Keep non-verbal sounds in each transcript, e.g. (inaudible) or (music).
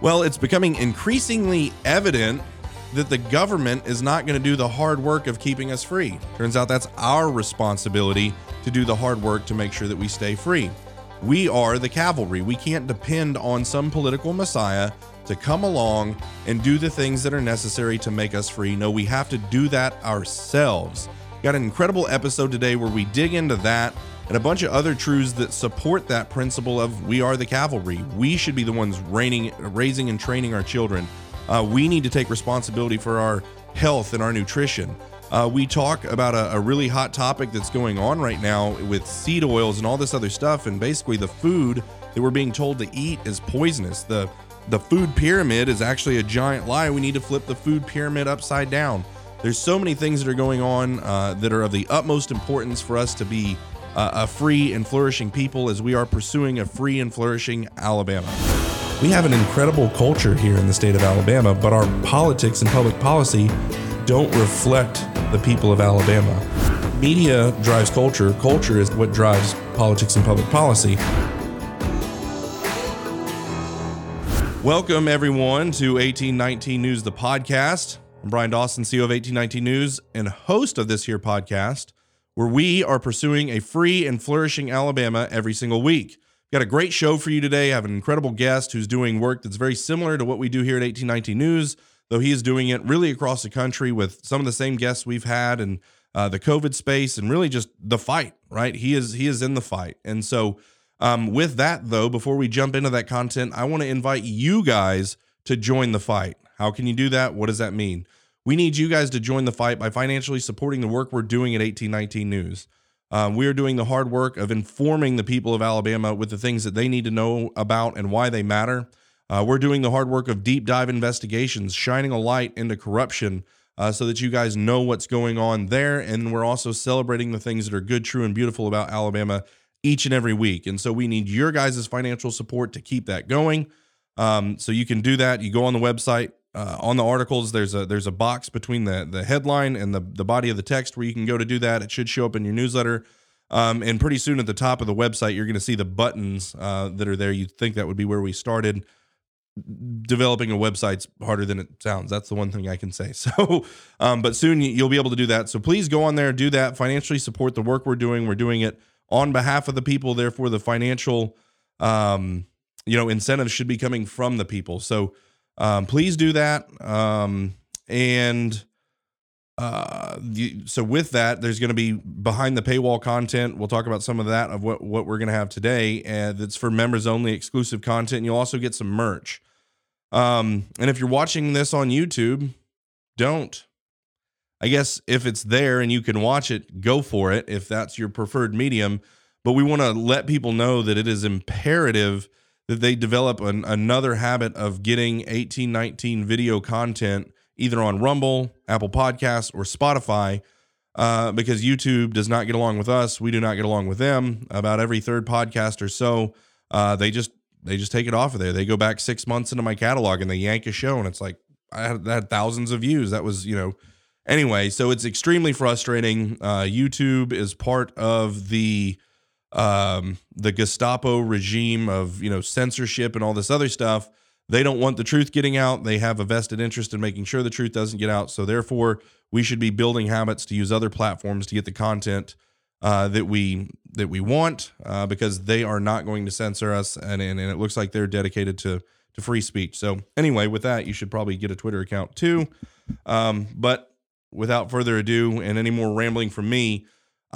Well, it's becoming increasingly evident that the government is not going to do the hard work of keeping us free. Turns out that's our responsibility to do the hard work to make sure that we stay free. We are the cavalry. We can't depend on some political messiah to come along and do the things that are necessary to make us free. No, we have to do that ourselves. Got an incredible episode today where we dig into that and a bunch of other truths that support that principle of we are the cavalry. We should be the ones reigning, raising and training our children. Uh, we need to take responsibility for our health and our nutrition. Uh, we talk about a, a, really hot topic that's going on right now with seed oils and all this other stuff, and basically the food that we're being told to eat is poisonous. The the food pyramid is actually a giant lie. We need to flip the food pyramid upside down. There's so many things that are going on uh, that are of the utmost importance for us to be uh, a free and flourishing people as we are pursuing a free and flourishing Alabama. We have an incredible culture here in the state of Alabama, but our politics and public policy don't reflect the people of Alabama. Media drives culture, culture is what drives politics and public policy. Welcome, everyone, to 1819 News, the podcast. I'm Bryan Dawson, CEO of 1819 News and host of this here podcast where we are pursuing a free and flourishing Alabama every single week. We've got a great show for you today. I have an incredible guest who's doing work that's very similar to what we do here at 1819 News, though he is doing it really across the country with some of the same guests we've had and uh, the COVID space and really just the fight, right? He is he is in the fight. And so um, with that though, before we jump into that content, I want to invite you guys to join the fight. How can you do that? What does that mean? We need you guys to join the fight by financially supporting the work we're doing at 1819 News. Um, we are doing the hard work of informing the people of Alabama with the things that they need to know about and why they matter. Uh, we're doing the hard work of deep dive investigations, shining a light into corruption uh, so that you guys know what's going on there. And we're also celebrating the things that are good, true, and beautiful about Alabama each and every week. And so we need your guys' financial support to keep that going. Um, so you can do that. You go on the website, uh, on the articles there's a there's a box between the the headline and the the body of the text where you can go to do that. It should show up in your newsletter. Um, and pretty soon at the top of the website you're going to see the buttons uh, that are there. You'd think that would be where we started developing a website's harder than it sounds. That's the one thing i can say. (laughs) So um, but soon you'll be able to do that. So please go on there do that financially support the work we're doing. We're doing it on behalf of the people. Therefore the financial um, you know incentives should be coming from the people. So um, please do that. Um, and uh, you, so with that, there's going to be behind the paywall content. We'll talk about some of that of what what we're going to have today, and that's for members only, exclusive content. You'll also get some merch. Um, and if you're watching this on YouTube, don't. I guess if it's there and you can watch it, go for it if that's your preferred medium. But we want to let people know that it is imperative that they develop an, another habit of getting 1819 video content either on Rumble, Apple Podcasts, or Spotify. Uh, because YouTube does not get along with us, we do not get along with them. About every third podcast or so, uh, they just they just take it off of there. They go back six months into my catalog and they yank a show, and it's like I had, had thousands of views. That was you know anyway. So it's extremely frustrating. Uh, YouTube is part of the um, the Gestapo regime of you know censorship and all this other stuff. They don't want the truth getting out. They have a vested interest in making sure the truth doesn't get out. So therefore, we should be building habits to use other platforms to get the content uh, that we that we want uh, because they are not going to censor us, and, and and it looks like they're dedicated to to free speech. So anyway, with that, you should probably get a Twitter account too. Um, but without further ado, and any more rambling from me,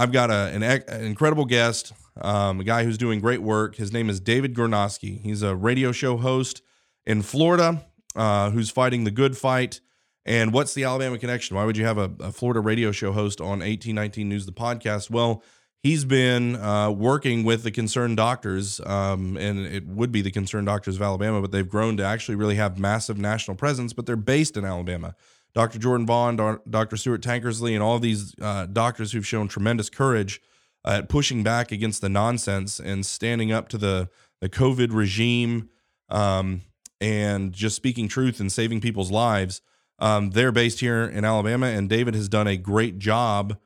I've got a, an, an incredible guest, um, a guy who's doing great work. His name is David Gornoski. He's a radio show host in Florida uh, who's fighting the good fight. And what's the Alabama connection? Why would you have a, a Florida radio show host on 1819 News, the podcast? Well, he's been uh, working with the concerned doctors, um, and it would be the concerned doctors of Alabama, but they've grown to actually really have massive national presence, but they're based in Alabama. Dr. Jordan Vaughn, Dr. Stuart Tankersley, and all these uh, doctors who've shown tremendous courage at pushing back against the nonsense and standing up to the the COVID regime um, and just speaking truth and saving people's lives. Um, they're based here in Alabama, and David has done a great job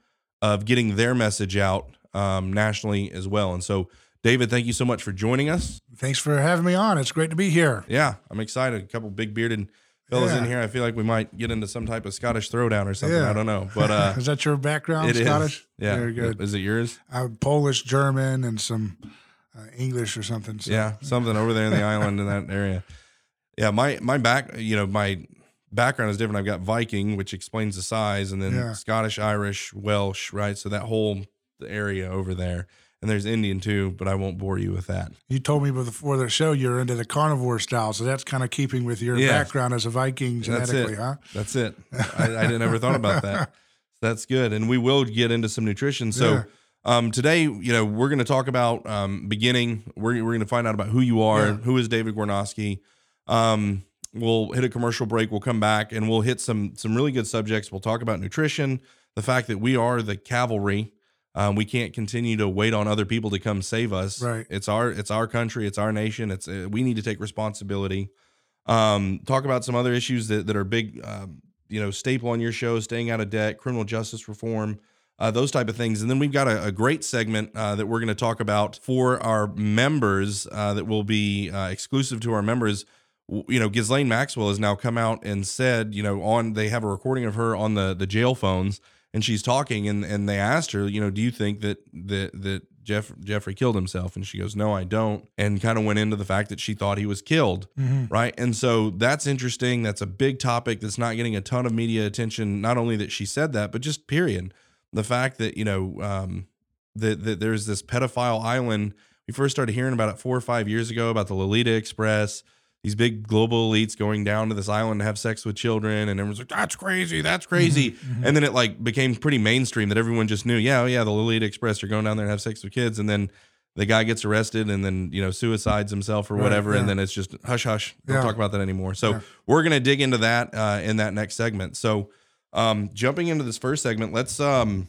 of getting their message out um, nationally as well. And so David, thank you so much for joining us. Thanks for having me on. It's great to be here. Yeah, I'm excited. A couple big bearded fellas Yeah. in here. I feel like we might get into some type of Scottish throwdown or something. Yeah. I don't know, but uh, (laughs) is that your background, it is. Scottish? Yeah, Very good. Is it yours? I'm Polish, German, and some uh, English or something. So. Yeah, something over there in the (laughs) island in that area. Yeah, my my back, you know, my background is different. I've got Viking, which explains the size, and then Yeah. Scottish, Irish, Welsh, right? So that whole area over there, and there's Indian too, but I won't bore you with that. You told me before the show you're into the carnivore style, so that's kind of keeping with your Yeah. background as a Viking genetically, it. huh? That's it. I, I didn't ever thought about that. (laughs) That's good, and we will get into some nutrition. So. Yeah. Um, today, you know, we're going to talk about um, beginning. We're, we're going to find out about who you are, Yeah. who is David Gornoski. Um, we'll hit a commercial break. We'll come back and we'll hit some some really good subjects. We'll talk about nutrition, the fact that we are the cavalry. Um, we can't continue to wait on other people to come save us. Right. It's our it's our country. It's our nation. It's uh, we need to take responsibility. Um, talk about some other issues that that are big. Um, you know, staple on your show: staying out of debt, criminal justice reform uh, those type of things. And then we've got a, a great segment uh, that we're going to talk about for our members uh, that will be uh, exclusive to our members. W- You know, Ghislaine Maxwell has now come out and said, you know, on they have a recording of her on the the jail phones, and she's talking, and and they asked her, you know, do you think that that that Jeff Jeffrey killed himself? And she goes, no, I don't, and kind of went into the fact that she thought he was killed Mm-hmm. right? And so that's interesting. That's a big topic that's not getting a ton of media attention. Not only that she said that, but just period. The fact that you know um, that that there's this pedophile island. We first started hearing about it four or five years ago about the Lolita Express. These big global elites going down to this island to have sex with children, and everyone's like, "That's crazy, that's crazy." And then it like became pretty mainstream that everyone just knew, "Yeah, oh yeah, the Lolita Express are going down there and have sex with kids." And then the guy gets arrested, and then you know suicides himself or Right, whatever, and then it's just hush hush. Don't Yeah. talk about that anymore. So Yeah. we're gonna dig into that uh, in that next segment. So um, jumping into this first segment, let's um,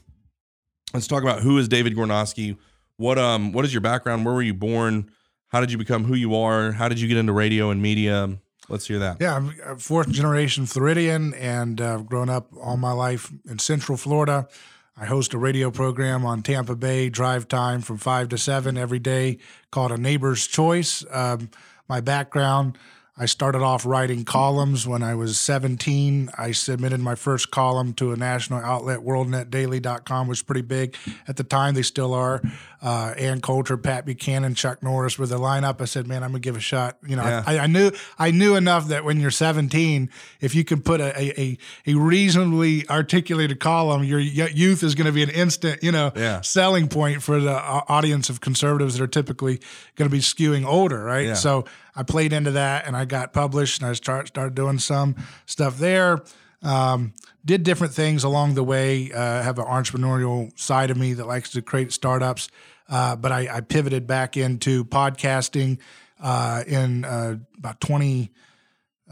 let's talk about who is David Gornoski. What um what is your background? Where were you born? How did you become who you are? How did you get into radio and media? Let's hear that. Yeah, I'm a fourth generation Floridian and I've uh, grown up all my life in Central Florida. I host a radio program on Tampa Bay drive time from five to seven every day called A Neighbor's Choice. Um, my background I started off writing columns when I was 17. I submitted my first column to a national outlet, worldnetdaily.com, which was pretty big at the time. They still are. Uh, Ann Coulter, Pat Buchanan, Chuck Norris with the lineup. I said, man, I'm gonna give a shot. You know, Yeah. I, I knew I knew enough that when you're 17, if you can put a a, a, a reasonably articulated column, your youth is going to be an instant, you know, Yeah. selling point for the audience of conservatives that are typically going to be skewing older, right? Yeah. So I played into that and I got published and I start started doing some stuff there. Um, did different things along the way. Uh, have an entrepreneurial side of me that likes to create startups, uh, but I, I pivoted back into podcasting uh, in uh, about 20,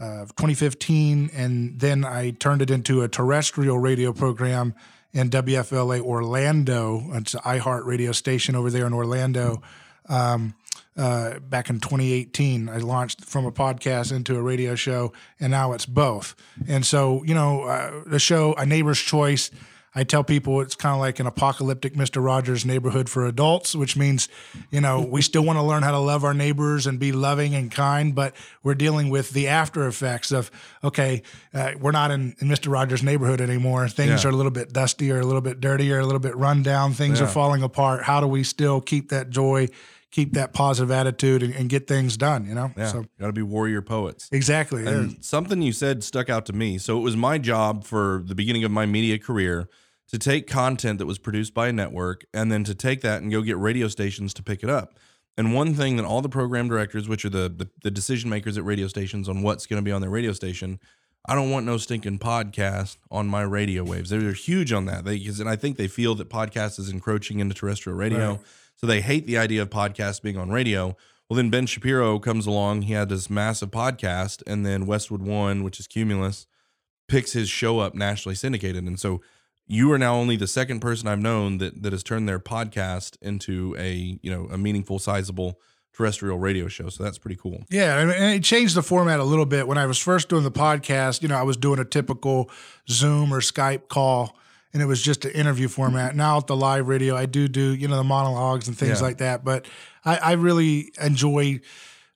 uh, 2015, and then I turned it into a terrestrial radio program in WFLA Orlando. It's an iHeart radio station over there in Orlando. Um, uh, back in 2018, I launched from a podcast into a radio show, and now it's both. And so, you know, uh, the show, A Neighbor's Choice, I tell people it's kind of like an apocalyptic Mr. Rogers neighborhood for adults, which means, you know, we still want to learn how to love our neighbors and be loving and kind, but we're dealing with the after effects of, okay, uh, we're not in, in Mr. Rogers' neighborhood anymore. Things Yeah. are a little bit dustier, a little bit dirtier, a little bit run down. Things Yeah. are falling apart. How do we still keep that joy, keep that positive attitude, and, and get things done, you know? Yeah, So, got to be warrior poets. exactly. yeah. And something you said stuck out to me. So it was my job for the beginning of my media career to take content that was produced by a network and then to take that and go get radio stations to pick it up. And one thing that all the program directors, which are the the, the decision makers at radio stations on what's going to be on their radio station, I don't want no stinking podcast on my radio waves. They're, huge on that. They and I think they feel that podcast is encroaching into terrestrial radio. Right. So they hate the idea of podcasts being on radio. Well, then Ben Shapiro comes along. He had this massive podcast, and then Westwood One, which is Cumulus, picks his show up nationally syndicated. And so you are now only the second person I've known that that has turned their podcast into a you know a meaningful, sizable terrestrial radio show. So that's pretty cool. Yeah, and- it changed the format a little bit. When I was first doing the podcast, you know, I was doing a typical Zoom or Skype call, and it was just an interview format. Now at the live radio, I do do you know the monologues and things Yeah. like that. But I, I really enjoy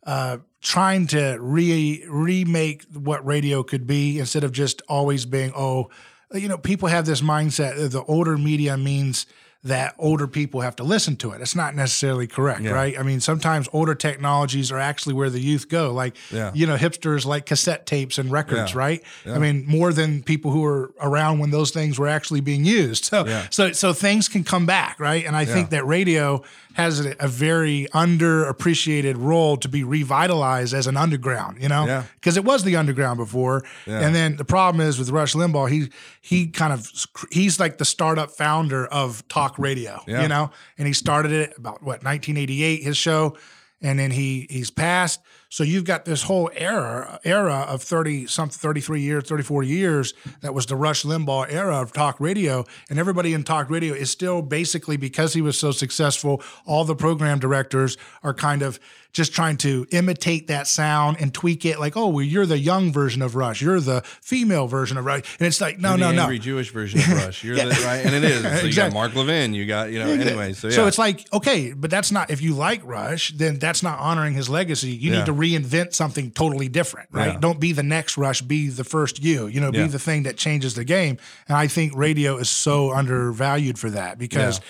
uh, trying to re remake what radio could be instead of just always being oh, you know, people have this mindset that the older media means that older people have to listen to it. It's not necessarily correct, Yeah. right? I mean, sometimes older technologies are actually where the youth go. Like, Yeah. you know, hipsters like cassette tapes and records, Yeah. right? I mean, more than people who were around when those things were actually being used. So, so, so things can come back, right? And I think that radio has a, a very underappreciated role to be revitalized as an underground, you know, Yeah. because it was the underground before. Yeah. And then the problem is with Rush Limbaugh, he he kind of he's like the startup founder of talk radio, Yeah. you know, and he started it about what 1988 his show, and then he he's passed. So you've got this whole era era of 30 some 33 years, 34 years that was the Rush Limbaugh era of talk radio, and everybody in talk radio is still basically because he was so successful. All the program directors are kind of just trying to imitate that sound and tweak it, like, oh, well, you're the young version of Rush, you're the female version of Rush, and it's like, no, You're no, the no. angry Jewish version of (laughs) Rush. You're the, right, and it is. (laughs) So you got Mark Levin. You got you know. Anyway, so yeah. So it's like, okay, but that's not if you like Rush, then that's not honoring his legacy. You Yeah. need to reinvent something totally different, right? Yeah. Don't be the next Rush, be the first you. You know, Yeah. be the thing that changes the game. And I think radio is so undervalued for that because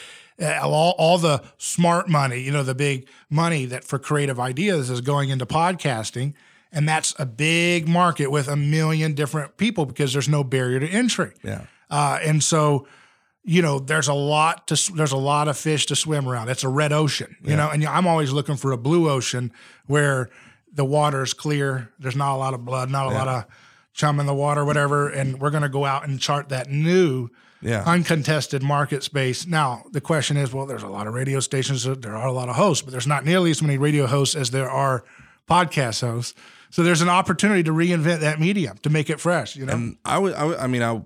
all, all the smart money, you know, the big money that for creative ideas is going into podcasting. And that's a big market with a million different people because there's no barrier to entry. yeah. Uh, and so, you know, there's a lot to there's a lot of fish to swim around. It's a red ocean, you know, and I'm always looking for a blue ocean where the water is clear. There's not a lot of blood, not a lot of chum in the water, whatever. And we're going to go out and chart that new Yeah. uncontested market space. Now, the question is, well, there's a lot of radio stations, there are a lot of hosts, but there's not nearly as many radio hosts as there are podcast hosts. So there's an opportunity to reinvent that medium to make it fresh, you know. And I would, I, would- I mean, I,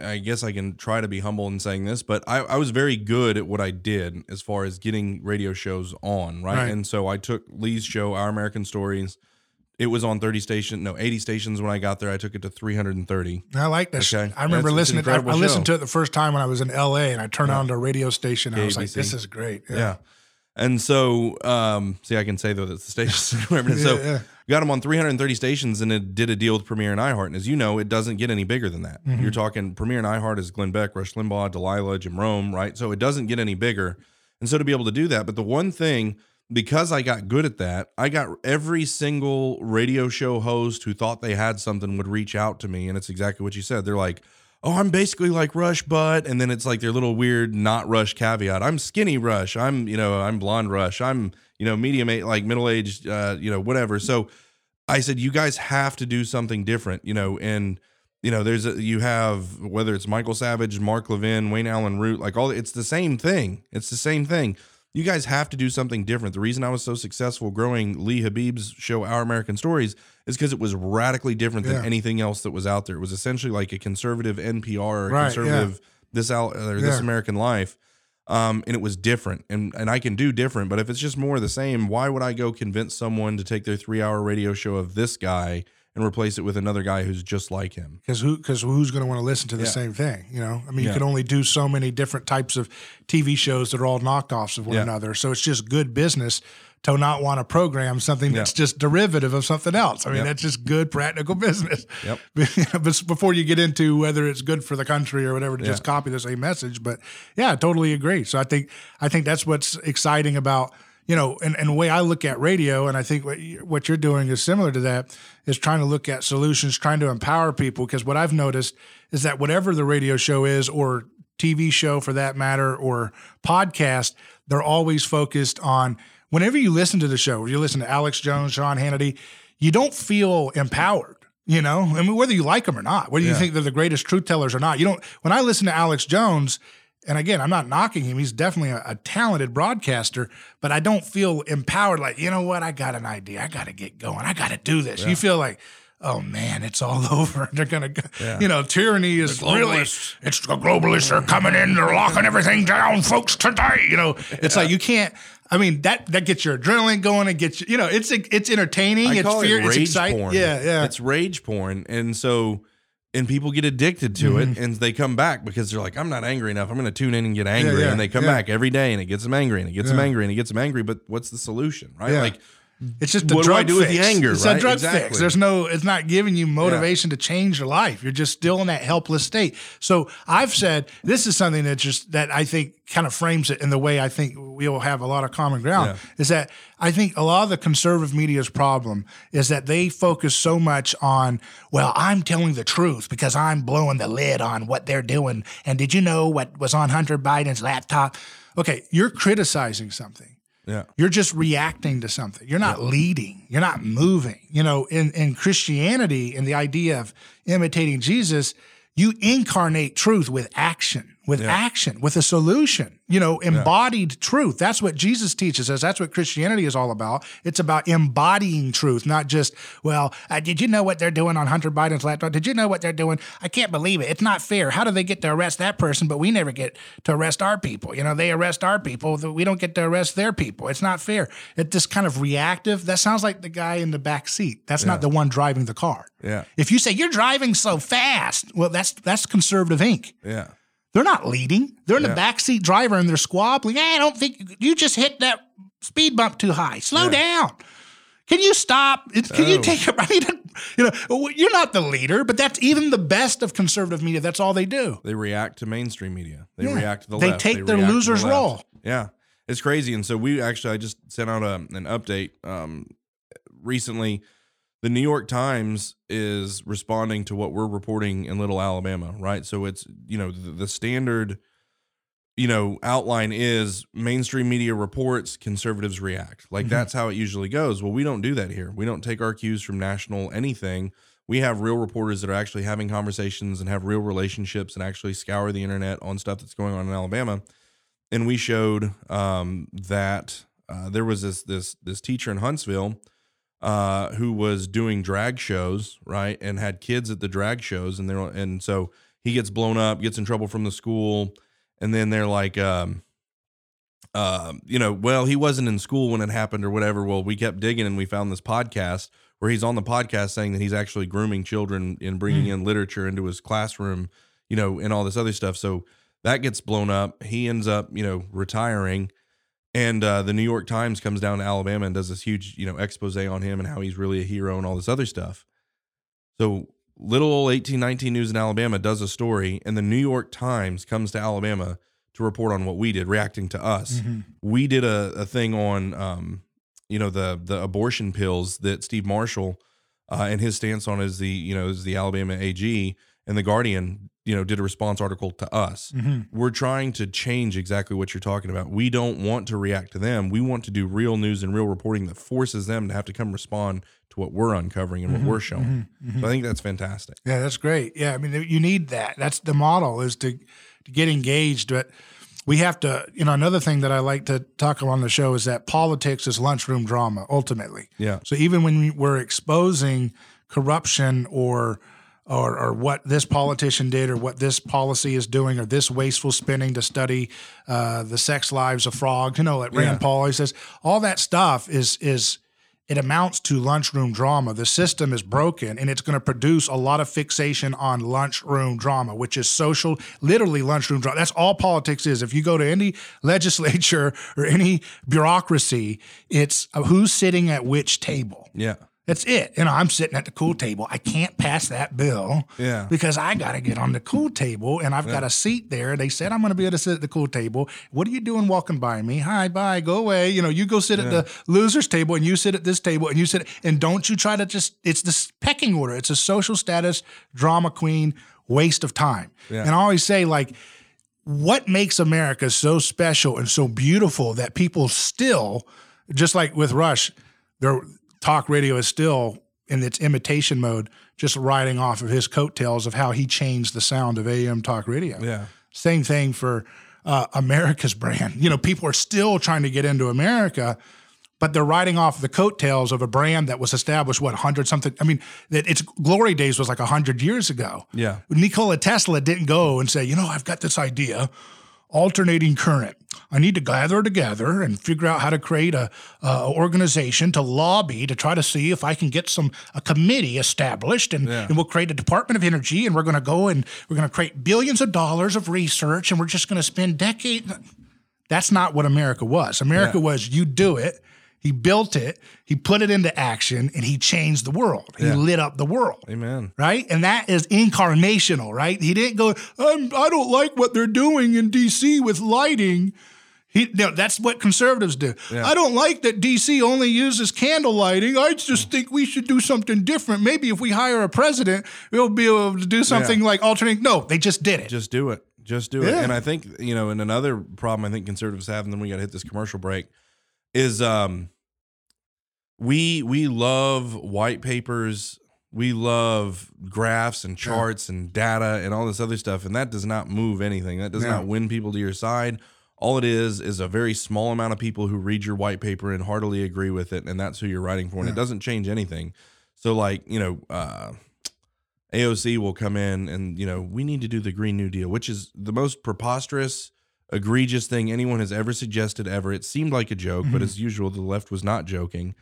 I guess I can try to be humble in saying this, but I, I was very good at what I did as far as getting radio shows on, right? Right. And so I took Lee's show, Our American Stories. It was on 30 stations, no, 80 stations when I got there. I took it to 330. I like this. Okay. I remember That's- listening. I, I listened show. to it the first time when I was in L.A. and I turned on the radio station. And I was like, "This is great." Yeah. And so, um, see, I can say though that's the station. (laughs) so, Yeah, yeah. got them on 330 stations, and it did a deal with Premiere and iHeart. And as you know, it doesn't get any bigger than that. Mm-hmm. You're talking Premiere and iHeart is Glenn Beck, Rush Limbaugh, Delilah, Jim Rome, right? So it doesn't get any bigger. And so to be able to do that, but the one thing, because I got good at that, I got every single radio show host who thought they had something would reach out to me, and it's exactly what you said. They're like. Oh, I'm basically like Rush, but and then it's like their little weird not Rush caveat. I'm skinny Rush. I'm you know I'm blonde Rush. I'm you know medium like middle aged uh, you know whatever. So I said, you guys have to do something different, you know, and you know, there's a, you have whether it's Michael Savage, Mark Levin, Wayne Allyn Root, like all it's the same thing. It's the same thing. You guys have to do something different. The reason I was so successful growing Lee Habib's show Our American Stories is because it was radically different than Yeah. anything else that was out there. It was essentially like a conservative NPR or a Right, conservative this out or this American life. Um, and it was different and and I can do different, but if it's just more of the same, why would I go convince someone to take their three hour radio show of this guy and replace it with another guy who's just like him? because who because who's going to want to listen to the Yeah. same thing you know? I mean you can only do so many different types of tv shows that are all knockoffs of one Yeah. another. So it's just good business to not want to program something that's just derivative of something else. I mean that's just good practical business. Yep. (laughs) but before you get into whether it's good for the country or whatever to just copy the same message but yeah I totally agree. So i think i think that's what's exciting about you know, and, and the way I look at radio, and I think what, what you're doing is similar to that, is trying to look at solutions, trying to empower people. Because what I've noticed is that whatever the radio show is, or TV show for that matter, or podcast, they're always focused on whenever you listen to the show, or you listen to Alex Jones, Sean Hannity, you don't feel empowered. You know, I mean, whether you like them or not, whether you think they're the greatest truth tellers or not, you don't. When I listen to Alex Jones, and again, I'm not knocking him. He's definitely a, a talented broadcaster, but I don't feel empowered. Like, you know what? I got an idea. I got to get going. I got to do this. You feel like, oh man, it's all (laughs) over. They're gonna, go. you know, tyranny is really. It's the globalists. They're coming in. They're locking everything down, folks. Today, you know, (laughs) it's like you can't. I mean, that that gets your adrenaline going. It gets you. You know, it's it's entertaining. I it's fear. it It's exciting. porn. Yeah, yeah. It's rage porn. And so and people get addicted to Mm-hmm. it and they come back because they're like i'm not angry enough i'm going to tune in and get angry yeah, and they come yeah. back every day and it gets them angry and it gets them angry and it gets them angry but what's the solution right Yeah. like It's just a What do I drug do with the anger, It's right? a drug Exactly. fix. There's no. It's not giving you motivation to change your life. You're just still in that helpless state. So I've said this is something that just that I think kind of frames it in the way I think we'll have a lot of common ground. Yeah. Is that I think a lot of the conservative media's problem is that they focus so much on well, I'm telling the truth because I'm blowing the lid on what they're doing. And did you know what was on Hunter Biden's laptop? Okay, you're criticizing something yeah. You're just reacting to something. You're not leading. You're not moving. You know in in christianity and the idea of imitating jesus you incarnate truth with action with action with a solution you know embodied truth. That's what jesus teaches us. That's what christianity is all about. It's about embodying truth not just well uh, did you know what they're doing on hunter biden's laptop? Did you know what they're doing? I can't believe it. It's not fair. How do they get to arrest that person? But we never get to arrest our people. You know they arrest our people. We don't get to arrest their people. It's not fair. It's just kind of reactive that sounds like the guy in the back seat. That's not the one driving the car. Yeah. If you say you're driving so fast well that's that's conservative ink. yeah they're not leading. They're in Yeah. the backseat driver and they're squabbling. Hey, I don't think you just hit that speed bump too high. Slow Yeah. down. Can you stop? Can you Oh. take a (laughs) I to, you know, you're not the leader, but that's even the best of conservative media. That's all they do. they react to mainstream media they Yeah. react to the They left take their react to the loser's left. role. yeah it's crazy and so we actually i just sent out a, an update um recently the New York Times is responding to what we're reporting in Little Alabama, right? So it's you know the, the standard, you know, outline is mainstream media reports, conservatives react. Like Mhm. that's how it usually goes. Well, we don't do that here. We don't take our cues from national anything. We have real reporters that are actually having conversations and have real relationships and actually scour the internet on stuff that's going on in Alabama. And we showed um, that uh, there was this this this teacher in Huntsville uh, who was doing drag shows, right, and had kids at the drag shows, and they're and so he gets blown up, gets in trouble from the school, and then they're like, um, uh, you know, well, he wasn't in school when it happened or whatever. Well, we kept digging and we found this podcast where he's on the podcast saying that he's actually grooming children and bringing in literature into his classroom, you know, and all this other stuff. So that gets blown up. He ends up, you know, retiring. And uh, the New York Times comes down to Alabama and does this huge, you know, expose on him and how he's really a hero and all this other stuff. So little old 1819 News in Alabama does a story, and the New York Times comes to Alabama to report on what we did, reacting to us. Mhm. We did a, a thing on, um, you know, the the abortion pills that Steve Marshall uh, and his stance on is the, you know, is the Alabama AG and the Guardian, you know, did a response article to us Mhm. we're trying to change exactly what you're talking about. We don't want to react to them. We want to do real news and real reporting that forces them to have to come respond to what we're uncovering and what mm-hmm. we're showing. Mm-hmm. So mm-hmm. I think that's fantastic. Yeah, that's great. Yeah, I mean, you need that. That's the model is to to get engaged. But we have to, you know, another thing that I like to talk about on the show is that politics is lunchroom drama ultimately. Yeah. So even when we're exposing corruption or or, or what this politician did or what this policy is doing or this wasteful spending to study uh, the sex lives of frogs, you know, like Rand Yeah. Paul he says, all that stuff is is it amounts to lunchroom drama. The system is broken and it's going to produce a lot of fixation on lunchroom drama, which is social, literally lunchroom drama. That's all politics is. If you go to any (laughs) legislature or any bureaucracy, it's uh, who's sitting at which table. Yeah. That's it. You know, I'm sitting at the cool table. I can't pass that bill Yeah. because I got to get on the cool table and I've got a seat there. They said I'm going to be able to sit at the cool table. What are you doing walking by me? Hi, bye, go away. You know, you go sit at the losers table and you sit at this table and you sit and don't you try to just it's this pecking order. It's a social status drama queen waste of time. Yeah. And I always say like what makes America so special and so beautiful that people still, just like with Rush, their talk radio is still in its imitation mode, just riding off of his coattails of how he changed the sound of AM talk radio. Yeah. Same thing for uh, America's brand. You know, people are still trying to get into America, but they're riding off the coattails of a brand that was established what hundred something. I mean, that its glory days was like hundred years ago. Yeah. Nikola Tesla didn't go and say, you know, I've got this idea. alternating current. I need to gather together and figure out how to create a, a organization to lobby to try to see if I can get some a committee established, and, Yeah. and we'll create a Department of Energy, and we're going to go and we're going to create billions of dollars of research, and we're just going to spend decades. That's not what America was. America Yeah. was you do it. He built it. He put it into action, and he changed the world. He Yeah. lit up the world Amen. right? And that is incarnational, right? He didn't go, I'm, I don't like what they're doing in DC with lighting. He, no, that's what conservatives do. Yeah. I don't like that DC only uses candle lighting. I just think we should do something different. Maybe if we hire a president, we'll be able to do something like alternating. No, they just did it. Just do it. Just do it. And I think, you know, and another problem I think conservatives have, and then we got to hit this commercial break, is um we we love white papers, we love graphs and charts and data and all this other stuff, and that does not move anything. That does Yeah. not win people to your side. All it is is a very small amount of people who read your white paper and heartily agree with it, and that's who you're writing for. And it doesn't change anything. So, like, you know, uh, AOC will come in and you know we need to do the Green New Deal, which is the most preposterous, egregious thing anyone has ever suggested ever. It seemed like a joke, but mm-hmm. as usual, the left was not joking.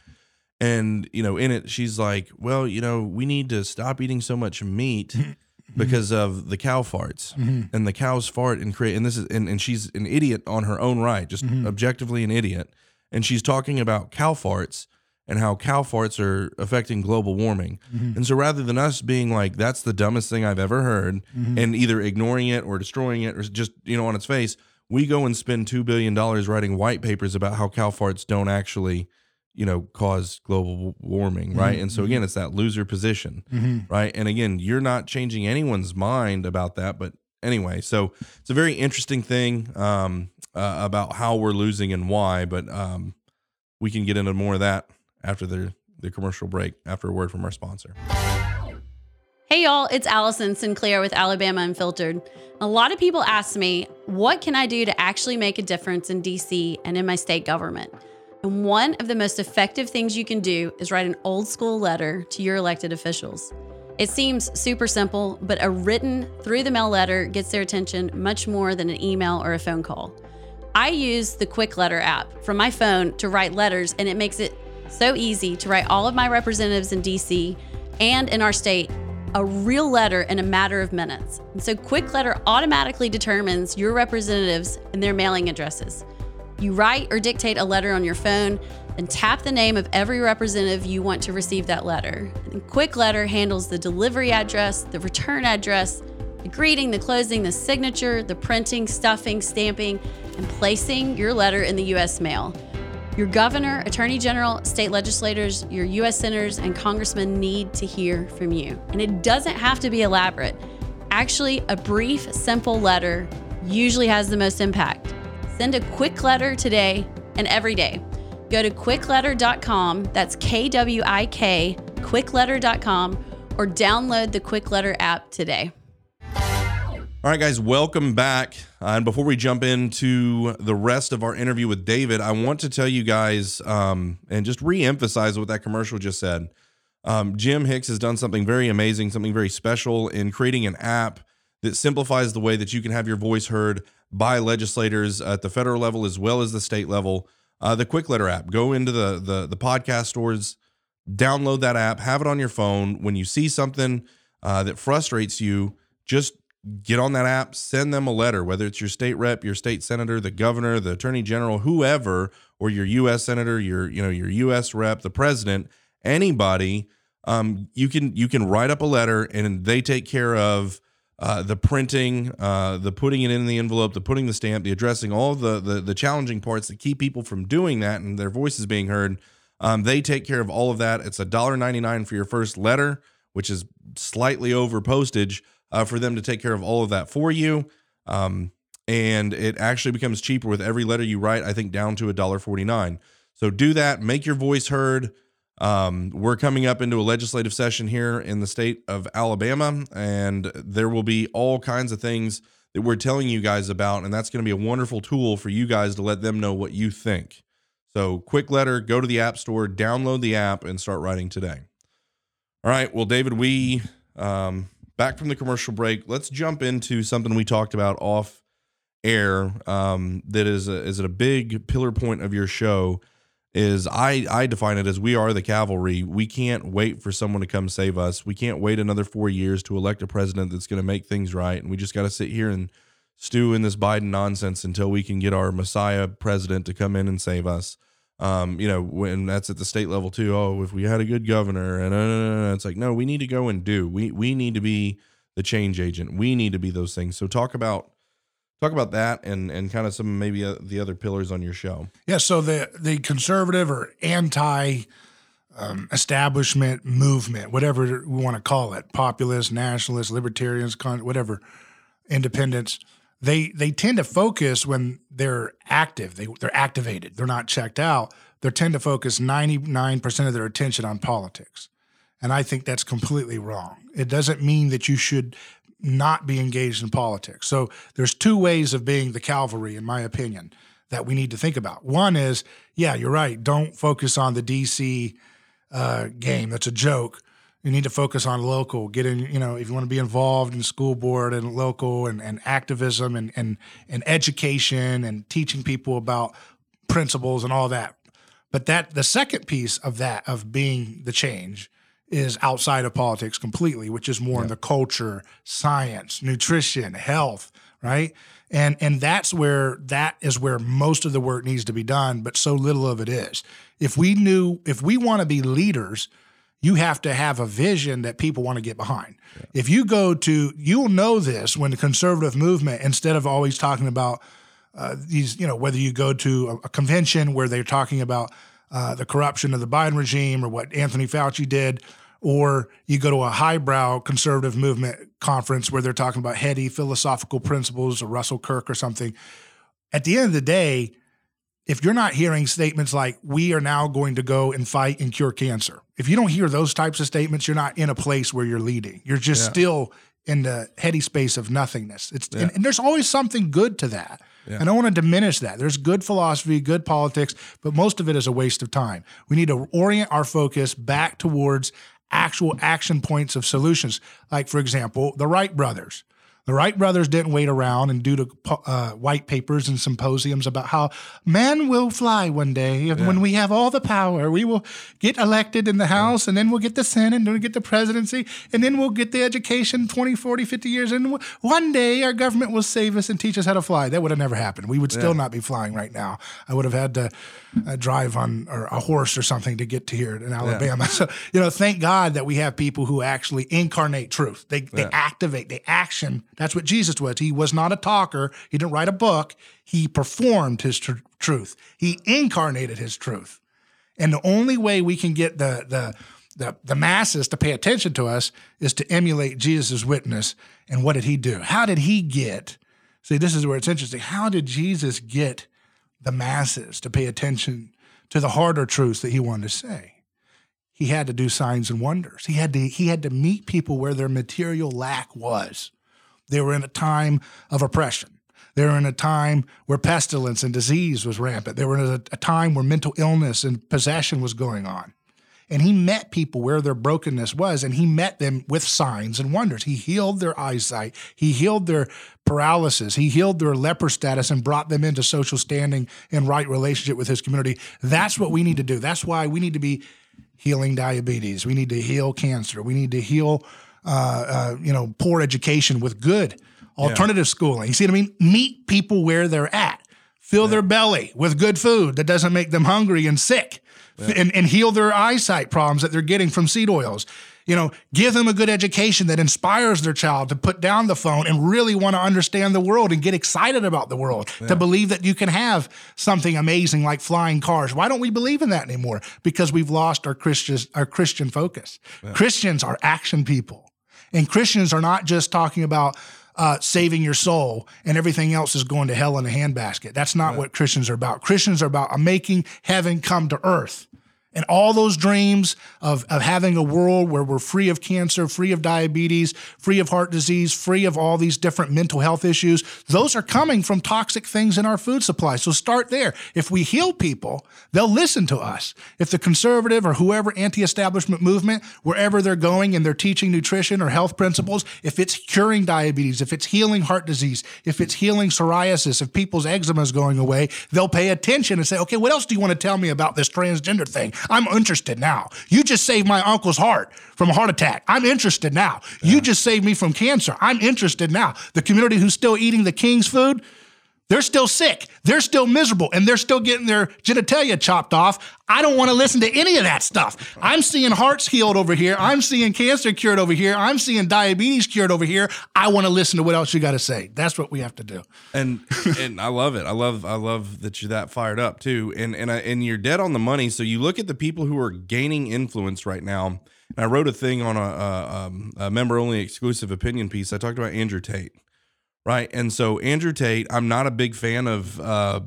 And you know, in it, she's like, "Well, you know, we need to stop eating so much meat (laughs) mm-hmm. because of the cow farts, mm-hmm. and the cows fart and create." And this is, and, and she's an idiot on her own right, just objectively an idiot. And she's talking about cow farts and how cow farts are affecting global warming. And so rather than us being like, that's the dumbest thing I've ever heard, and either ignoring it or destroying it or just, you know, on its face, we go and spend $2 billion writing white papers about how cow farts don't actually, you know, cause global warming, right? And so again, it's that loser position, right? And again, you're not changing anyone's mind about that, but anyway, so it's a very interesting thing um, uh, about how we're losing and why, but um, we can get into more of that after the the commercial break after a word from our sponsor. Hey y'all, it's Allison Sinclair with Alabama Unfiltered. A lot of people ask me, what can I do to actually make a difference in DC and in my state government? And one of the most effective things you can do is write an old school letter to your elected officials. It seems super simple, but a written through the mail letter gets their attention much more than an email or a phone call. I use the Kwik Letter app from my phone to write letters, and it makes it so easy to write all of my representatives in DC and in our state a real letter in a matter of minutes. And so Kwik Letter automatically determines your representatives and their mailing addresses. You write or dictate a letter on your phone, then tap the name of every representative you want to receive that letter. And Kwik Letter handles the delivery address, the return address, the greeting, the closing, the signature, the printing, stuffing, stamping, and placing your letter in the US mail. Your governor, attorney general, state legislators, your US senators, and congressmen need to hear from you. And it doesn't have to be elaborate. Actually, a brief, simple letter usually has the most impact. Send a quick letter today and every day. Go to kwikletter.com, that's K W I K, kwikletter.com, or download the Kwik Letter app today. All right, guys, welcome back. Uh, and before we jump into the rest of our interview with David, I want to tell you guys um, and just re-emphasize what that commercial just said. Um, Jim Hicks has done something very amazing, something very special in creating an app that simplifies the way that you can have your voice heard by legislators at the federal level as well as the state level. Uh, the Kwik Letter app. Go into the the the podcast stores, download that app, have it on your phone. When you see something uh, that frustrates you, just get on that app, send them a letter, whether it's your state rep, your state senator, the governor, the attorney general, whoever, or your U.S. senator, your you know your U.S. rep, the president, anybody. Um, you can you can write up a letter and they take care of uh, the printing, uh, the putting it in the envelope, the putting the stamp, the addressing, all the, the the challenging parts that keep people from doing that and their voices being heard. Um, they take care of all of that. It's a dollar ninety nine for your first letter, which is slightly over postage uh, for them to take care of all of that for you. Um, and it actually becomes cheaper with every letter you write. I think down to a dollar forty nine. So do that. Make your voice heard. Um, we're coming up into a legislative session here in the state of Alabama, and there will be all kinds of things that we're telling you guys about, and that's going to be a wonderful tool for you guys to let them know what you think. So, quick letter, go to the App Store, download the app, and start writing today. All right. Well, David, we um, back from the commercial break. Let's jump into something we talked about off air um, that is a, is a big pillar point of your show is I I define it as we are the cavalry. We can't wait for someone to come save us. We can't wait another four years to elect a president that's going to make things right, and we just got to sit here and stew in this Biden nonsense until we can get our Messiah president to come in and save us. Um, you know, when that's at the state level too. Oh, if we had a good governor, and uh, it's like, no, we need to go and do. We we need to be the change agent. We need to be those things. So talk about talk about that and and kind of some maybe uh, the other pillars on your show. Yeah. So the the conservative or anti um, establishment movement, whatever we want to call it, populist, nationalist, libertarians, con- whatever, independents. They they tend to focus when they're active. They they're activated. They're not checked out. They tend to focus ninety nine percent of their attention on politics, and I think that's completely wrong. It doesn't mean that you should not be engaged in politics. So there's two ways of being the cavalry, in my opinion, that we need to think about. One is, yeah, you're right. Don't focus on the DC uh, game. That's a joke. You need to focus on local. Get in, you know, if you want to be involved in school board and local and, and activism and, and and education and teaching people about principles and all that. But that the second piece of that of being the change is outside of politics completely, which is more yeah. in the culture, science, nutrition, health, right? And and that's where that is where most of the work needs to be done, but so little of it is. If we knew if we want to be leaders, you have to have a vision that people want to get behind. Yeah. If you go to you'll know this when the conservative movement instead of always talking about uh, these, you know, whether you go to a, a convention where they're talking about uh, the corruption of the Biden regime or what Anthony Fauci did, or you go to a highbrow conservative movement conference where they're talking about heady philosophical principles or Russell Kirk or something. At the end of the day, if you're not hearing statements like, we are now going to go and fight and cure cancer, if you don't hear those types of statements, you're not in a place where you're leading. You're just yeah. still in the heady space of nothingness. It's yeah. and, and, there's always something good to that. Yeah. And I don't want to diminish that. There's good philosophy, good politics, but most of it is a waste of time. We need to orient our focus back towards actual action points of solutions. Like, for example, the Wright brothers. The Wright brothers didn't wait around and do the uh, white papers and symposiums about how man will fly one day. Yeah. when we have all the power, we will get elected in the House and then we'll get the Senate and then we'll get the presidency and then we'll get the education 20, 40, 50 years. And one day our government will save us and teach us how to fly. That would have never happened. We would still yeah. not be flying right now. I would have had to uh, drive on or a horse or something to get to here in Alabama. Yeah. (laughs) So, you know, thank God that we have people who actually incarnate truth. They, they activate, they action that's what Jesus was. He was not a talker. He didn't write a book. He performed his tr- truth. He incarnated his truth. And the only way we can get the the the, the masses to pay attention to us is to emulate Jesus' witness. And what did he do? How did he get? See, this is where it's interesting. How did Jesus get the masses to pay attention to the harder truths that he wanted to say? He had to do signs and wonders. He had to he had to meet people where their material lack was. They were in a time of oppression. They were in a time where pestilence and disease was rampant. They were in a, a time where mental illness and possession was going on. And he met people where their brokenness was, and he met them with signs and wonders. He healed their eyesight, he healed their paralysis, he healed their leper status, and brought them into social standing and right relationship with his community. That's what we need to do. That's why we need to be healing diabetes. We need to heal cancer. We need to heal uh, uh, you know, poor education with good alternative yeah. schooling. You see what I mean? Meet people where they're at. Fill yeah. their belly with good food that doesn't make them hungry and sick, yeah. and, and heal their eyesight problems that they're getting from seed oils. You know, give them a good education that inspires their child to put down the phone and really want to understand the world and get excited about the world, to believe that you can have something amazing like flying cars. Why don't we believe in that anymore? Because we've lost our Christian our Christian focus. Christians are action people. And Christians are not just talking about uh, saving your soul and everything else is going to hell in a handbasket. That's not right. what Christians are about. Christians are about making heaven come to earth. And all those dreams of, of having a world where we're free of cancer, free of diabetes, free of heart disease, free of all these different mental health issues, those are coming from toxic things in our food supply. So start there. If we heal people, they'll listen to us. If the conservative or whoever anti establishment movement, wherever they're going and they're teaching nutrition or health principles, if it's curing diabetes, if it's healing heart disease, if it's healing psoriasis, if people's eczema is going away, they'll pay attention and say, okay, what else do you want to tell me about this transgender thing? I'm interested now. You just saved my uncle's heart from a heart attack. I'm interested now. Yeah. You just saved me from cancer. I'm interested now. The community who's still eating the king's food, they're still sick. They're still miserable and they're still getting their genitalia chopped off. I don't want to listen to any of that stuff. I'm seeing hearts healed over here. I'm seeing cancer cured over here. I'm seeing diabetes cured over here. I want to listen to what else you got to say. That's what we have to do. And and I love it. I love I love that you're that fired up too. And and I, and you're dead on the money. So you look at the people who are gaining influence right now. And I wrote a thing on a, a, um, a member only exclusive opinion piece. I talked about Andrew Tate right? And so Andrew Tate, I'm not a big fan of uh,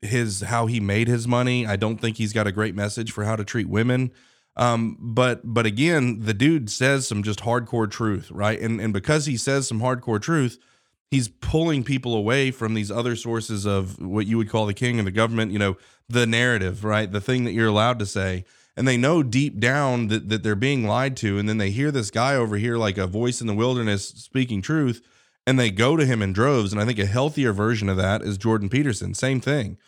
his how he made his money. I don't think he's got a great message for how to treat women. Um, but but again, the dude says some just hardcore truth, right? And and because he says some hardcore truth, he's pulling people away from these other sources of what you would call the king and the government, you know, the narrative, right? The thing that you're allowed to say. And they know deep down that, that they're being lied to. And then they hear this guy over here, like a voice in the wilderness speaking truth and they go to him in droves. And I think a healthier version of that is Jordan Peterson. Same thing.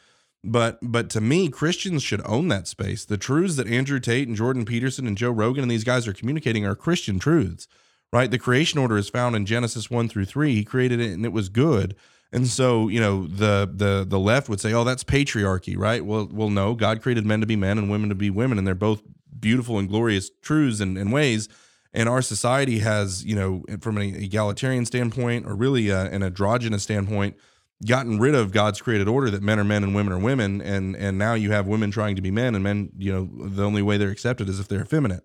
But but to me, Christians should own that space. The truths that Andrew Tate and Jordan Peterson and Joe Rogan and these guys are communicating are Christian truths, right? The creation order is found in Genesis one through three. He created it and it was good. And so, you know, the the the left would say, "Oh, that's patriarchy," right? Well, well, no. God created men to be men and women to be women, and they're both beautiful and glorious truths and, and ways and our society has you know from an egalitarian standpoint or really a, an androgynous standpoint gotten rid of god's created order that men are men and women are women. And and now you have women trying to be men and men you know the only way they're accepted is if they're effeminate.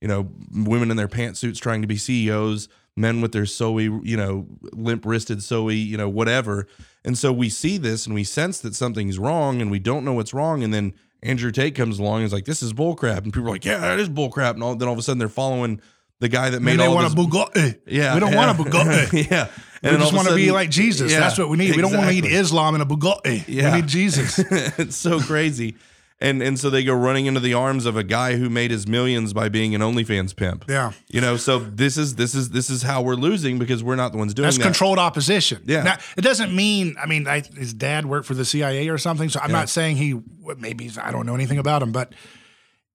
You know women in their pantsuits trying to be ceos men with their soy you know limp wristed soy you know whatever. And so we see this and we sense that something's wrong and we don't know what's wrong. And then andrew tate comes along and is like this is bullcrap. And people are like yeah that is bullcrap. And all, then all of a sudden they're following the guy that made they all want this, a Bugatti. Yeah, we don't yeah. (laughs) want a Bugatti. yeah, we just want to be like Jesus. yeah, That's what we need. We don't want to exactly. need Islam and a Bugatti. Yeah. We need Jesus. (laughs) it's so crazy. And and so they go running into the arms of a guy who made his millions by being an OnlyFans pimp. Yeah. You know, so this is this is this is how we're losing because we're not the ones doing That's that. controlled opposition. Yeah. Now, it doesn't mean, I mean, I, his dad worked for the CIA or something. So I'm not saying he, maybe I don't know anything about him, but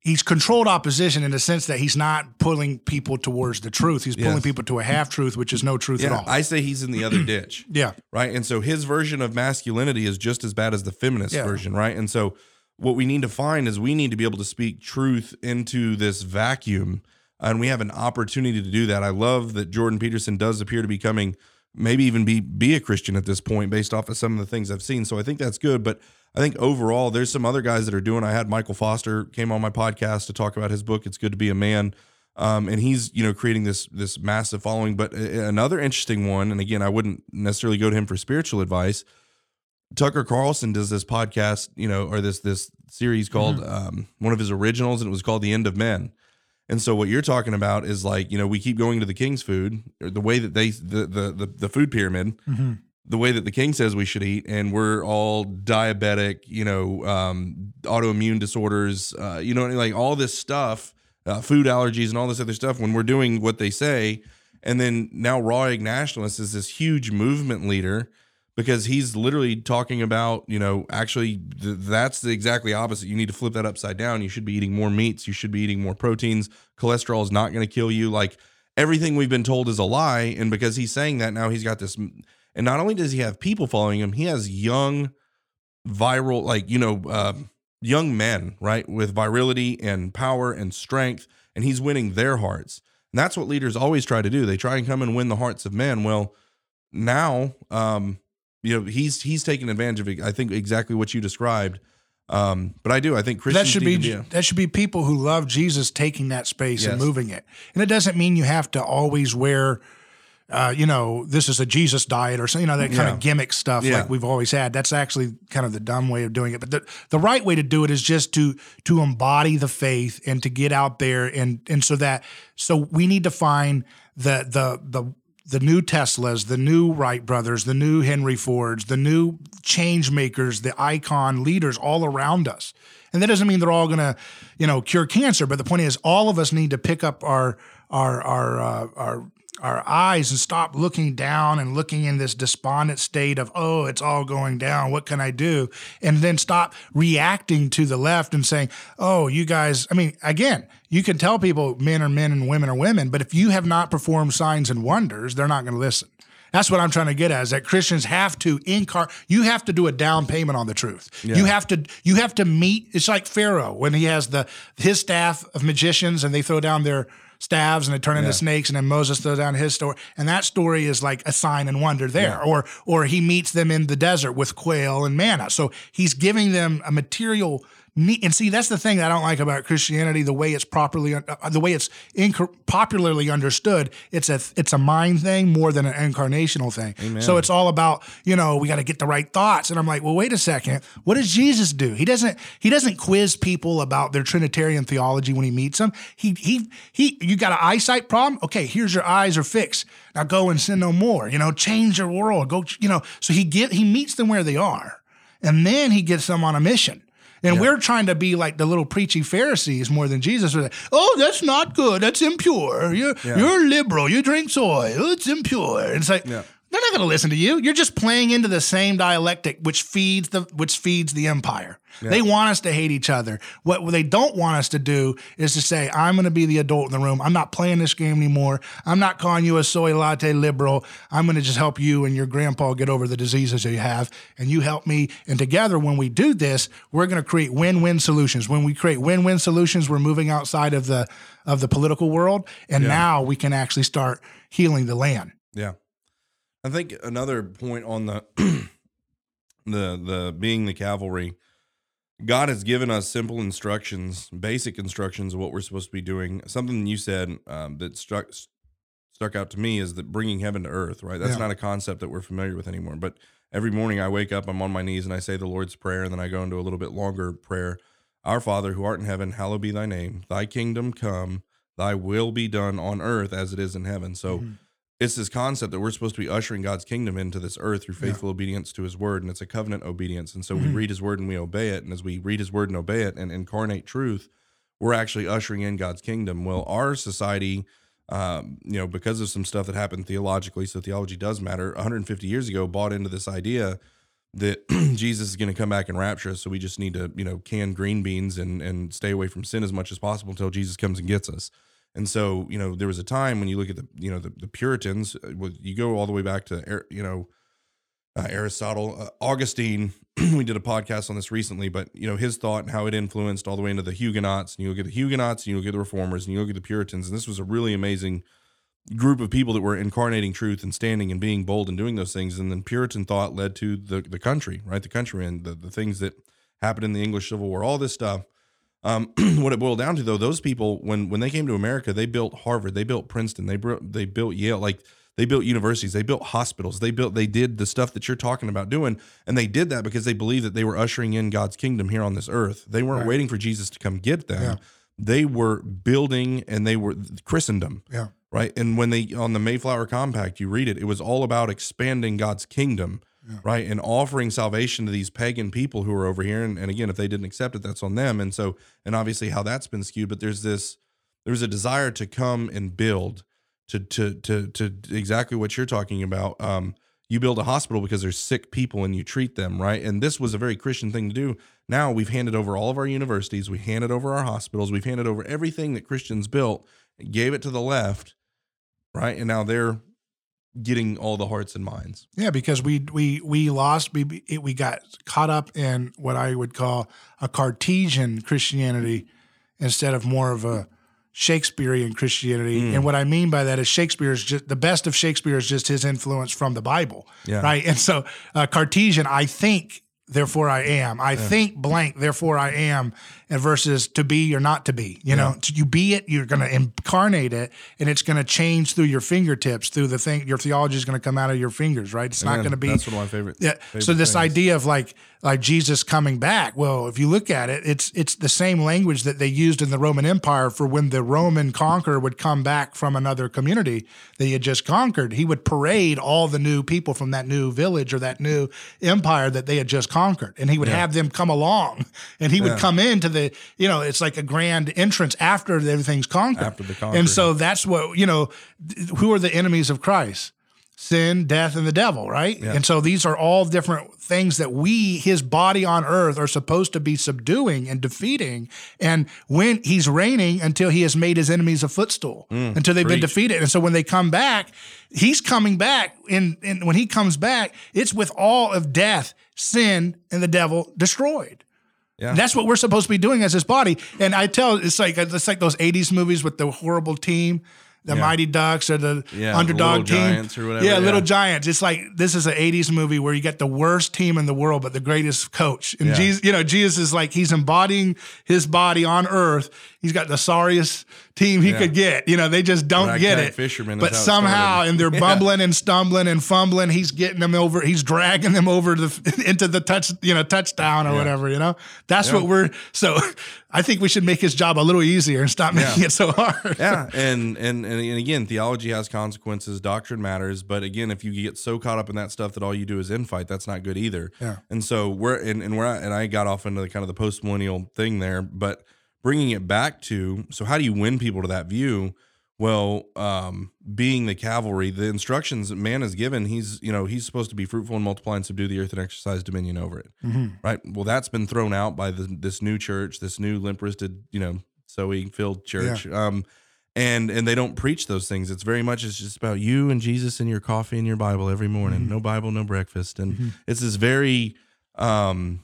he's controlled opposition in the sense that he's not pulling people towards the truth. He's pulling Yes. people to a half truth, which is no truth at all. I say he's in the other (clears throat) ditch. yeah. right? And so his version of masculinity is just as bad as the feminist Yeah. version, right? And so what we need to find is we need to be able to speak truth into this vacuum, and we have an opportunity to do that. I love that Jordan Peterson does appear to be coming, maybe even be be a Christian at this point, based off of some of the things I've seen. So I think that's good, but. I think overall, there's some other guys that are doing. I had Michael Foster came on my podcast to talk about his book. It's good to be a man, um, and he's you know creating this this massive following. But another interesting one, and again, I wouldn't necessarily go to him for spiritual advice. Tucker Carlson does this podcast, you know, or this this series called um, one of his originals, and it was called The End of Men. And so what you're talking about is like, you know, we keep going to the king's food, or the way that they the the the, the food pyramid, the way that the king says we should eat, and we're all diabetic, you know, um, autoimmune disorders, uh, you know, like all this stuff, uh, food allergies, and all this other stuff. When we're doing what they say, and then now Raw Egg Nationalist is this huge movement leader because he's literally talking about, you know, actually th- that's the exactly opposite. You need to flip that upside down. You should be eating more meats. You should be eating more proteins. Cholesterol is not going to kill you. Like everything we've been told is a lie. And because he's saying that now, he's got this. And not only does he have people following him, he has young, viral, like, you know, uh, young men, right, with virility and power and strength. And he's winning their hearts. And that's what leaders always try to do. They try and come and win the hearts of men. Well, now, um, you know, he's he's taking advantage of, I think, exactly what you described. Um, but I do. I think Christians that should be, to that should be people who love Jesus taking that space and moving it. And it doesn't mean you have to always wear uh, you know, this is a Jesus diet or something, you know, that kind Yeah. of gimmick stuff Yeah. like we've always had. That's actually kind of the dumb way of doing it. But the, the right way to do it is just to to embody the faith and to get out there and and so that so we need to find the the the the new Teslas, the new Wright brothers, the new Henry Fords, the new change makers, the icon leaders all around us. And that doesn't mean they're all going to, you know, cure cancer. But the point is, all of us need to pick up our our our uh, our our eyes and stop looking down and looking in this despondent state of oh it's all going down. What can i do? And then stop reacting to the left and saying oh you guys i mean again you can tell people men are men and women are women but if you have not performed signs and wonders they're not going to listen. That's what I'm trying to get at is that Christians have to incar you have to do a down payment on the truth. You have to you have to meet it's like Pharaoh when he has the his staff of magicians and they throw down their staves and they turn into snakes and then Moses throws down his story. And that story is like a sign and wonder there. Or or he meets them in the desert with quail and manna. So he's giving them a material need. And see, that's the thing that I don't like about Christianity. The way it's properly, uh, the way it's inc- popularly understood. It's a it's a mind thing more than an incarnational thing. So it's all about you know we got to get the right thoughts. And I'm like, well, wait a second. What does Jesus do? He doesn't he doesn't quiz people about their Trinitarian theology when he meets them. He he he. You got an eyesight problem? Okay, here's your eyes are fixed. Now go and sin no more. You know, change your world. Go. You know. So he get he meets them where they are, and then he gets them on a mission. And we're trying to be like the little preachy Pharisees more than Jesus. Like, oh, that's not good. That's impure. You're you're liberal. You drink soy. Oh, it's impure. It's like they're not going to listen to you. You're just playing into the same dialectic, which feeds the which feeds the empire. They want us to hate each other. What they don't want us to do is to say, I'm going to be the adult in the room. I'm not playing this game anymore. I'm not calling you a soy latte liberal. I'm going to just help you and your grandpa get over the diseases that you have, and you help me. And together, when we do this, we're going to create win-win solutions. When we create win-win solutions, we're moving outside of the of the political world, and now we can actually start healing the land. Yeah. I think another point on the (clears throat) the the being the cavalry, God has given us simple instructions, basic instructions of what we're supposed to be doing. Something you said um, that struck stuck out to me is that bringing heaven to earth. Right, that's Yeah. not a concept that we're familiar with anymore. But every morning I wake up, I'm on my knees and I say the Lord's prayer, and then I go into a little bit longer prayer. Our Father who art in heaven, hallowed be thy name. Thy kingdom come. Thy will be done on earth as it is in heaven. So it's this concept that we're supposed to be ushering God's kingdom into this earth through faithful obedience to his word. And it's a covenant obedience. And so we read his word and we obey it. And as we read his word and obey it and incarnate truth, we're actually ushering in God's kingdom. Well, our society, um, you know, because of some stuff that happened theologically, so theology does matter, 150 years ago, bought into this idea that (clears throat) Jesus is going to come back and rapture us. So we just need to, you know, can green beans and and stay away from sin as much as possible until Jesus comes and gets us. And so, you know, there was a time when you look at the, you know, the, the Puritans, uh, you go all the way back to, you know, uh, Aristotle, uh, Augustine. (clears throat) we did a podcast on this recently, but you know his thought and how it influenced all the way into the Huguenots. And you look at the Huguenots, and you look at the Reformers, and you look at the Puritans, and this was a really amazing group of people that were incarnating truth and standing and being bold and doing those things. And then Puritan thought led to the the country, right? The country and the, the things that happened in the English Civil War, all this stuff. Um, (clears throat) what it boiled down to, though, those people when when they came to America, they built Harvard, they built Princeton, they built they built Yale, like they built universities, they built hospitals, they built they did the stuff that you're talking about doing, and they did that because they believed that they were ushering in God's kingdom here on this earth. They weren't waiting for Jesus to come get them. Yeah. They were building and they were Christendom Yeah. right? And when they on the Mayflower Compact, you read it, it was all about expanding God's kingdom, right? And offering salvation to these pagan people who are over here. And, and again, if they didn't accept it, that's on them. And so, and obviously how that's been skewed, but there's this, there's a desire to come and build to, to, to, to exactly what you're talking about. Um, you build a hospital because there's sick people and you treat them, right? And this was a very Christian thing to do. Now we've handed over all of our universities, we handed over our hospitals, we've handed over everything that Christians built, gave it to the left, right? And now they're getting all the hearts and minds. Yeah, because we we we lost we we got caught up in what I would call a Cartesian Christianity instead of more of a Shakespearean Christianity. Mm. And what I mean by that is Shakespeare is just the best of Shakespeare is just his influence from the Bible, Yeah. right? And so uh, Cartesian, I think therefore I am. I think blank, therefore I am, versus to be or not to be. You know, to- you be it, you're going to incarnate it, and it's going to change through your fingertips, through the thing. Your theology is going to come out of your fingers, right? It's not going to be. That's one of my favorite. Yeah. favorite So this things. idea of like like Jesus coming back. Well, if you look at it, it's it's the same language that they used in the Roman Empire for when the Roman conqueror would come back from another community that he had just conquered. He would parade all the new people from that new village or that new empire that they had just conquered, and he would have them come along, and he would come into the you know it's like a grand entrance after everything's conquered. After the conquered. and so that's what you know. Who are the enemies of Christ? sin, death, and the devil, right? And so these are all different things that we, his body on earth, are supposed to be subduing and defeating. And when he's reigning until he has made his enemies a footstool, mm, until they've been defeated. And so when they come back, he's coming back. And, and when he comes back, it's with all of death, sin, and the devil destroyed. Yeah. That's what we're supposed to be doing as his body. And I tell it's like it's like those '80s movies with the horrible team, the Mighty Ducks or the Yeah, underdog team, Giants or whatever, Yeah, yeah. Little Giants. It's like this is an '80s movie where you get the worst team in the world, but the greatest coach. And Yeah. Jesus, you know, Jesus is like he's embodying his body on earth. He's got the sorriest team he could get. You know, they just don't get it. fishermen but somehow, and they're (laughs) bumbling and stumbling and fumbling. He's getting them over. He's dragging them over the (laughs) into the touch, you know, touchdown or whatever. You know, that's what we're. So, (laughs) I think we should make his job a little easier and stop making it so hard. yeah, and, and and and again, theology has consequences. Doctrine matters, but again, if you get so caught up in that stuff that all you do is infight, that's not good either. Yeah. And so we're and and we're and I got off into the kind of the post millennial thing there, but bringing it back to so how do you win people to that view? Well, um, being the cavalry, the instructions that man is given, he's you know he's supposed to be fruitful and multiply and subdue the earth and exercise dominion over it, right? Well, that's been thrown out by the, this new church, this new limp wristed, you know, sewing filled church. Um, and and they don't preach those things. It's very much it's just about you and Jesus and your coffee and your Bible every morning. No Bible, no breakfast, and it's this very um,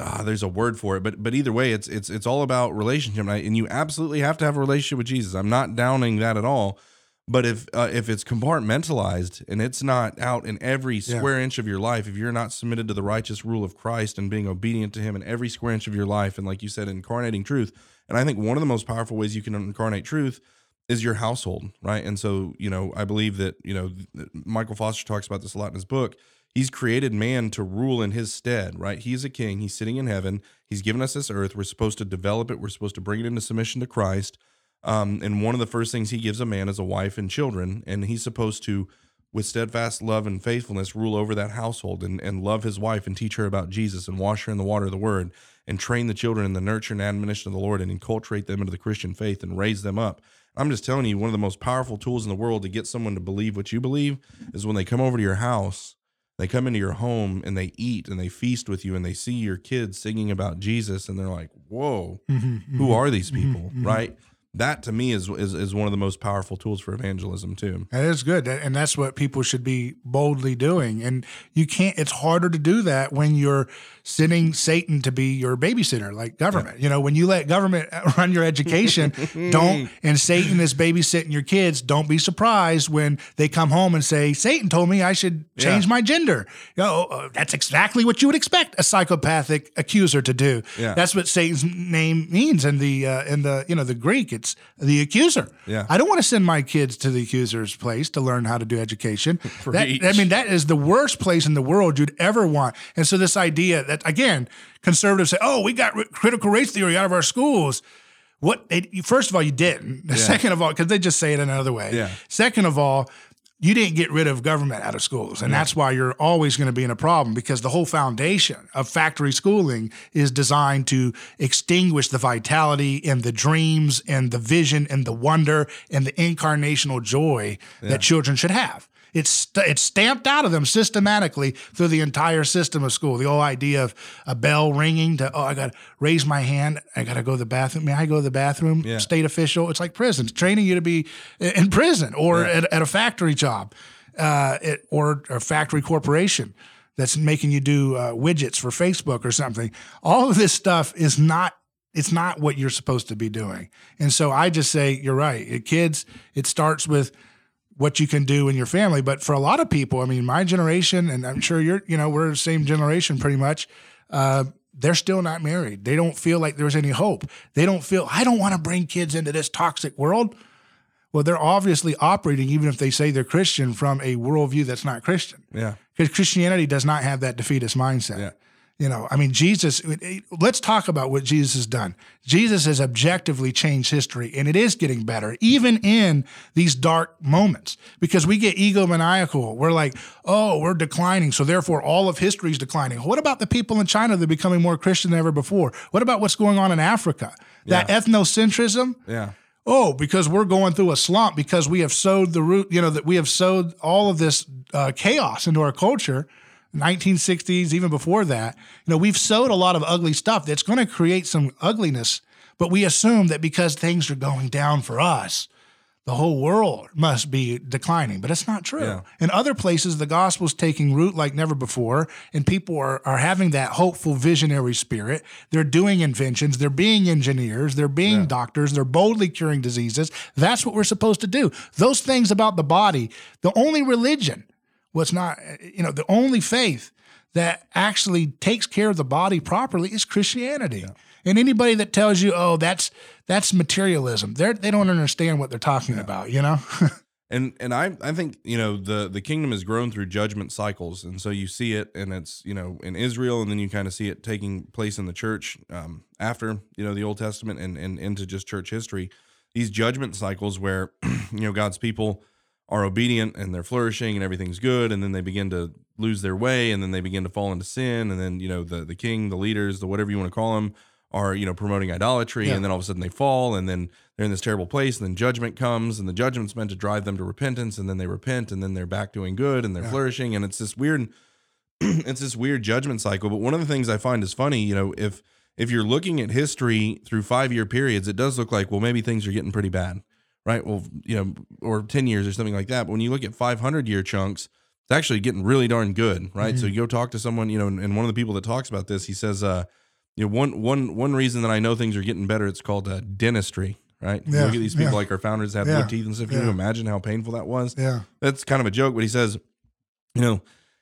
ah, there's a word for it, but but either way, it's it's it's all about relationship, and, I, and you absolutely have to have a relationship with Jesus. I'm not downing that at all, but if uh, if it's compartmentalized and it's not out in every square inch of your life, if you're not submitted to the righteous rule of Christ and being obedient to Him in every square inch of your life, and like you said, incarnating truth, and I think one of the most powerful ways you can incarnate truth is your household, right? And so, you know, I believe that, you know, Michael Foster talks about this a lot in his book. He's created man to rule in his stead, right? He's a king. He's sitting in heaven. He's given us this earth. We're supposed to develop it. We're supposed to bring it into submission to Christ. Um, and one of the first things he gives a man is a wife and children. And he's supposed to, with steadfast love and faithfulness, rule over that household and, and love his wife and teach her about Jesus and wash her in the water of the word and train the children in the nurture and admonition of the Lord and enculturate them into the Christian faith and raise them up. I'm just telling you, one of the most powerful tools in the world to get someone to believe what you believe is when they come over to your house, they come into your home and they eat and they feast with you and they see your kids singing about Jesus and they're like, whoa, mm-hmm, who mm-hmm. are these mm-hmm, people? Right? That to me is, is is one of the most powerful tools for evangelism too. That is good. And that's what people should be boldly doing. And you can't, it's harder to do that when you're sending Satan to be your babysitter, like government. You know, when you let government (laughs) run your education, (laughs) don't, and Satan is babysitting your kids, don't be surprised when they come home and say, Satan told me I should change Yeah. my gender. You know, uh, that's exactly what you would expect a psychopathic accuser to do. Yeah. That's what Satan's name means in the, uh, in the, you know, the Greek. It's the accuser. Yeah. I don't want to send my kids to the accuser's place to learn how to do education. (laughs) that, I mean, that is the worst place in the world you'd ever want. And so, this idea that, again, conservatives say, oh, we got ri- critical race theory out of our schools. What, they, first of all, you didn't. Second of all, because they just say it another way. Yeah. Second of all, you didn't get rid of government out of schools. And that's why you're always going to be in a problem because the whole foundation of factory schooling is designed to extinguish the vitality and the dreams and the vision and the wonder and the incarnational joy that children should have. It's it's stamped out of them systematically through the entire system of school. The whole idea of a bell ringing to oh I got to raise my hand, I got to go to the bathroom. May I go to the bathroom? Yeah. State official. It's like prison, It's training you to be in prison or at, at a factory job, uh, it, or a factory corporation that's making you do uh, widgets for Facebook or something. All of this stuff is not. It's not what you're supposed to be doing. And so I just say you're right. It, kids, it starts with what you can do in your family. But for a lot of people, I mean, my generation, and I'm sure you're, you know, we're the same generation pretty much. uh, they're still not married. They don't feel like there's any hope. They don't feel, I don't want to bring kids into this toxic world. Well, they're obviously operating, even if they say they're Christian, from a worldview that's not Christian. Yeah. Because Christianity does not have that defeatist mindset. Yeah. You know, I mean, Jesus, let's talk about what Jesus has done. Jesus has objectively changed history, and it is getting better, even in these dark moments, because we get egomaniacal. We're like, oh, we're declining. So therefore, all of history is declining. What about the people in China that are becoming more Christian than ever before? What about what's going on in Africa? That Yeah. ethnocentrism? Yeah. oh, because we're going through a slump because we have sowed the root, you know, that we have sowed all of this uh, chaos into our culture. 1960s, even before that, you know, we've sowed a lot of ugly stuff that's going to create some ugliness. But we assume that because things are going down for us, the whole world must be declining. But it's not true. Yeah. In other places, the gospel's taking root like never before, and people are, are having that hopeful, visionary spirit. They're doing inventions, they're being engineers, they're being doctors, they're boldly curing diseases. That's what we're supposed to do. Those things about the body, the only religion, what's not, you know, the only faith that actually takes care of the body properly is Christianity. And anybody that tells you, oh, that's that's materialism, they they don't understand what they're talking about, you know? (laughs) And and I I think you know the the kingdom has grown through judgment cycles, and so you see it, and it's you know in Israel, and then you kind of see it taking place in the church um, after you know the Old Testament and and into just church history. These judgment cycles where (clears throat) you know God's people are obedient and they're flourishing and everything's good, and then they begin to lose their way, and then they begin to fall into sin, and then you know the the king, the leaders, the whatever you want to call them, are you know promoting idolatry, Yeah. and then all of a sudden they fall, and then they're in this terrible place, and then judgment comes, and the judgment's meant to drive them to repentance, and then they repent, and then they're back doing good, and they're flourishing, and it's this weird, (clears throat) it's this weird judgment cycle. But one of the things I find is funny, you know, if if you're looking at history through five year periods, it does look like well maybe things are getting pretty bad, right? Well, you know, or ten years or something like that. But when you look at 500 year chunks, it's actually getting really darn good, right? So you go talk to someone, you know, and, and one of the people that talks about this, he says, uh, you know, one one one reason that I know things are getting better, it's called uh, dentistry, right? Yeah, look at these people yeah. like our founders have Yeah, good teeth and stuff. Can you imagine how painful that was? yeah. that's kind of a joke, but he says, you know,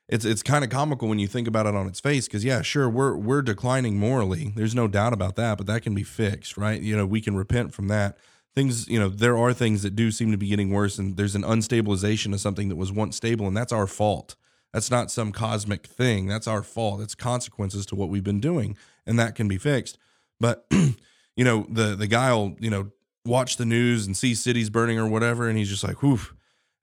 it's it's kind of comical when you think about it on its face because yeah, sure, we're we're declining morally. There's no doubt about that, but that can be fixed, right? You know, we can repent from that. Things, you know, there are things that do seem to be getting worse, and there's an unstabilization of something that was once stable, and that's our fault. That's not some cosmic thing. That's our fault. It's consequences to what we've been doing, and that can be fixed. But (clears throat) you know, the the guy'll you know watch the news and see cities burning or whatever, and he's just like, whew.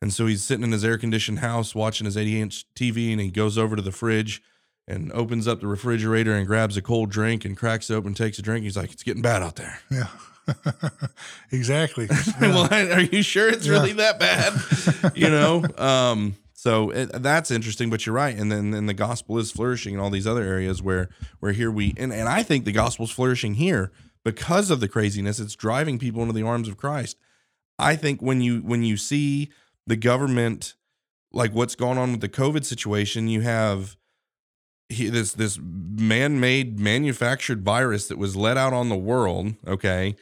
And so he's sitting in his air conditioned house watching his 80 inch TV, and he goes over to the fridge and opens up the refrigerator and grabs a cold drink and cracks it open, takes a drink. He's like, "It's getting bad out there." Yeah. (laughs) exactly. (laughs) well, are you sure it's really that bad? (laughs) you know. Um, so it, that's interesting, but you're right. And then then the gospel is flourishing in all these other areas where where here we and and I think the gospel's flourishing here because of the craziness. It's driving people into the arms of Christ. I think when you when you see the government like what's going on with the COVID situation, you have he, this this man-made manufactured virus that was let out on the world, okay?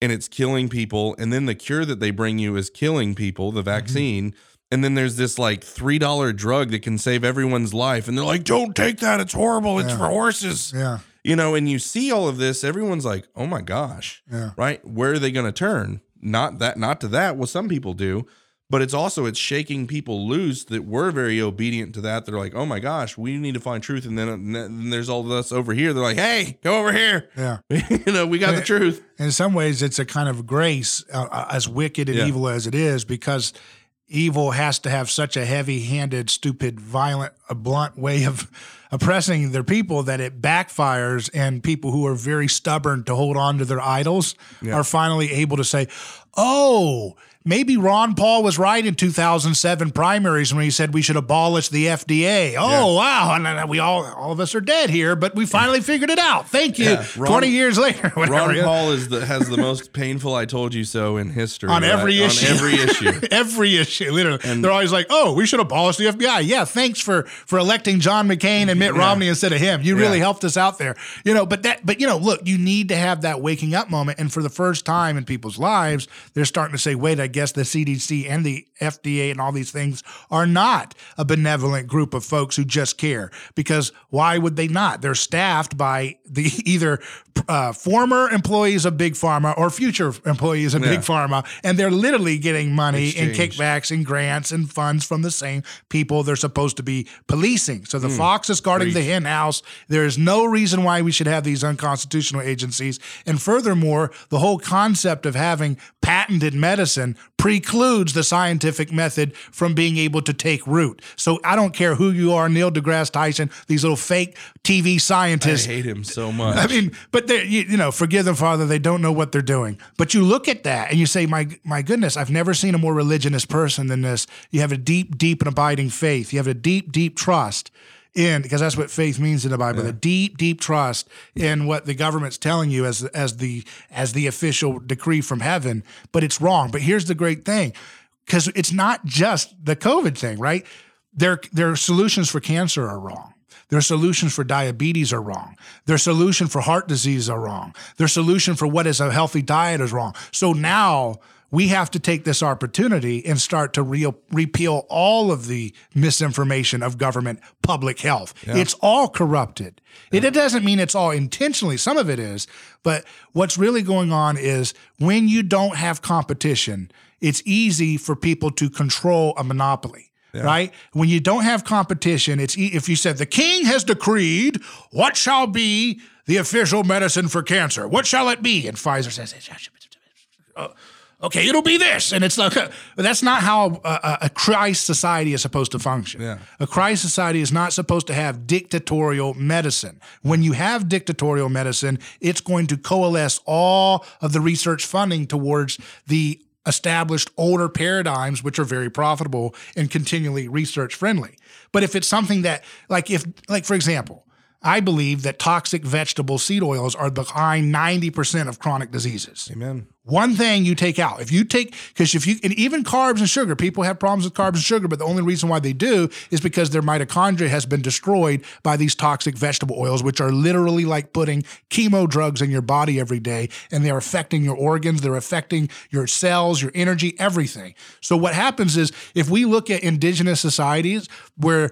And it's killing people and then the cure that they bring you is killing people, the mm-hmm. vaccine. And then there's this like $3 drug that can save everyone's life and they're like, "Don't take that. It's horrible. It's Yeah. for horses." yeah. You know, and you see all of this, everyone's like, "Oh my gosh." Yeah. right where are they going to turn not that not to that well some people do but it's also it's shaking people loose that were very obedient to that. They're like oh my gosh we need to find truth. And then, and then there's all of us over here. They're like hey go over here. Yeah. (laughs) you know we got the truth. in some ways it's a kind of grace uh, as wicked and Yeah. evil as it is because evil has to have such a heavy-handed stupid violent a blunt way of oppressing their people that it backfires and people who are very stubborn to hold on to their idols are finally able to say oh maybe ron paul was right in 2007 primaries when he said we should abolish the fda oh wow and we all all of us are dead here but we finally figured it out thank you Yeah, Ron- 20 years later (laughs) ron paul is the has the most painful i told you so in history on right? every issue. on every issue every issue. (laughs) Literally, they're always like, "Oh, we should abolish the FBI." Yeah, thanks for for electing John McCain and Mitt Romney instead of him. You really helped us out there. You know, but that, but you know, look, you need to have that waking up moment, and for the first time in people's lives, they're starting to say, "Wait, I get." Guess the CDC and the FDA and all these things are not a benevolent group of folks who just care. Because why would they not? They're staffed by the (laughs) either uh, former employees of Big Pharma or future employees of Yeah. Big Pharma, and they're literally getting money Exchange. kickbacks and grants and funds from the same people they're supposed to be policing. So the fox is guarding the hen house. There is no reason why we should have these unconstitutional agencies. And furthermore, the whole concept of having patented medicine precludes the scientific method from being able to take root. So I don't care who you are, Neil deGrasse Tyson, these little fake TV scientists. I hate him so much. I mean, but they, you, you know, forgive them, Father. They don't know what they're doing. But you look at that and you say, my my goodness, I've never seen a more religionist person than this. You have a deep, deep and abiding faith. You have a deep, deep trust in because that's what faith means in the Bible. the deep, deep trust in what the government's telling you as as the as the official decree from heaven. But it's wrong. But here's the great thing, because it's not just the COVID thing, right? Their their solutions for cancer are wrong. Their solutions for diabetes are wrong. Their solution for heart disease are wrong. Their solution for what is a healthy diet is wrong. So now we have to take this opportunity and start to re- repeal all of the misinformation of government public health. It's all corrupted. It, it doesn't mean it's all intentionally. Some of it is, but what's really going on is when you don't have competition, it's easy for people to control a monopoly right? When you don't have competition, it's e- if you said the king has decreed what shall be the official medicine for cancer, what shall it be? And Pfizer says, "Uh, okay, it'll be this, and it's like (laughs) that's not how a, a- a Christ society is supposed to function. Yeah. A Christ society is not supposed to have dictatorial medicine. When you have dictatorial medicine, it's going to coalesce all of the research funding towards the established older paradigms, which are very profitable and continually research friendly. But if it's something that, like, if, like, for example, I believe that toxic vegetable seed oils are behind 90% of chronic diseases. Amen. One thing you take out, if you take, because if you, and even carbs and sugar, people have problems with carbs and sugar, but the only reason why they do is because their mitochondria has been destroyed by these toxic vegetable oils, which are literally like putting chemo drugs in your body every day, and they're affecting your organs, they're affecting your cells, your energy, everything. So what happens is if we look at indigenous societies where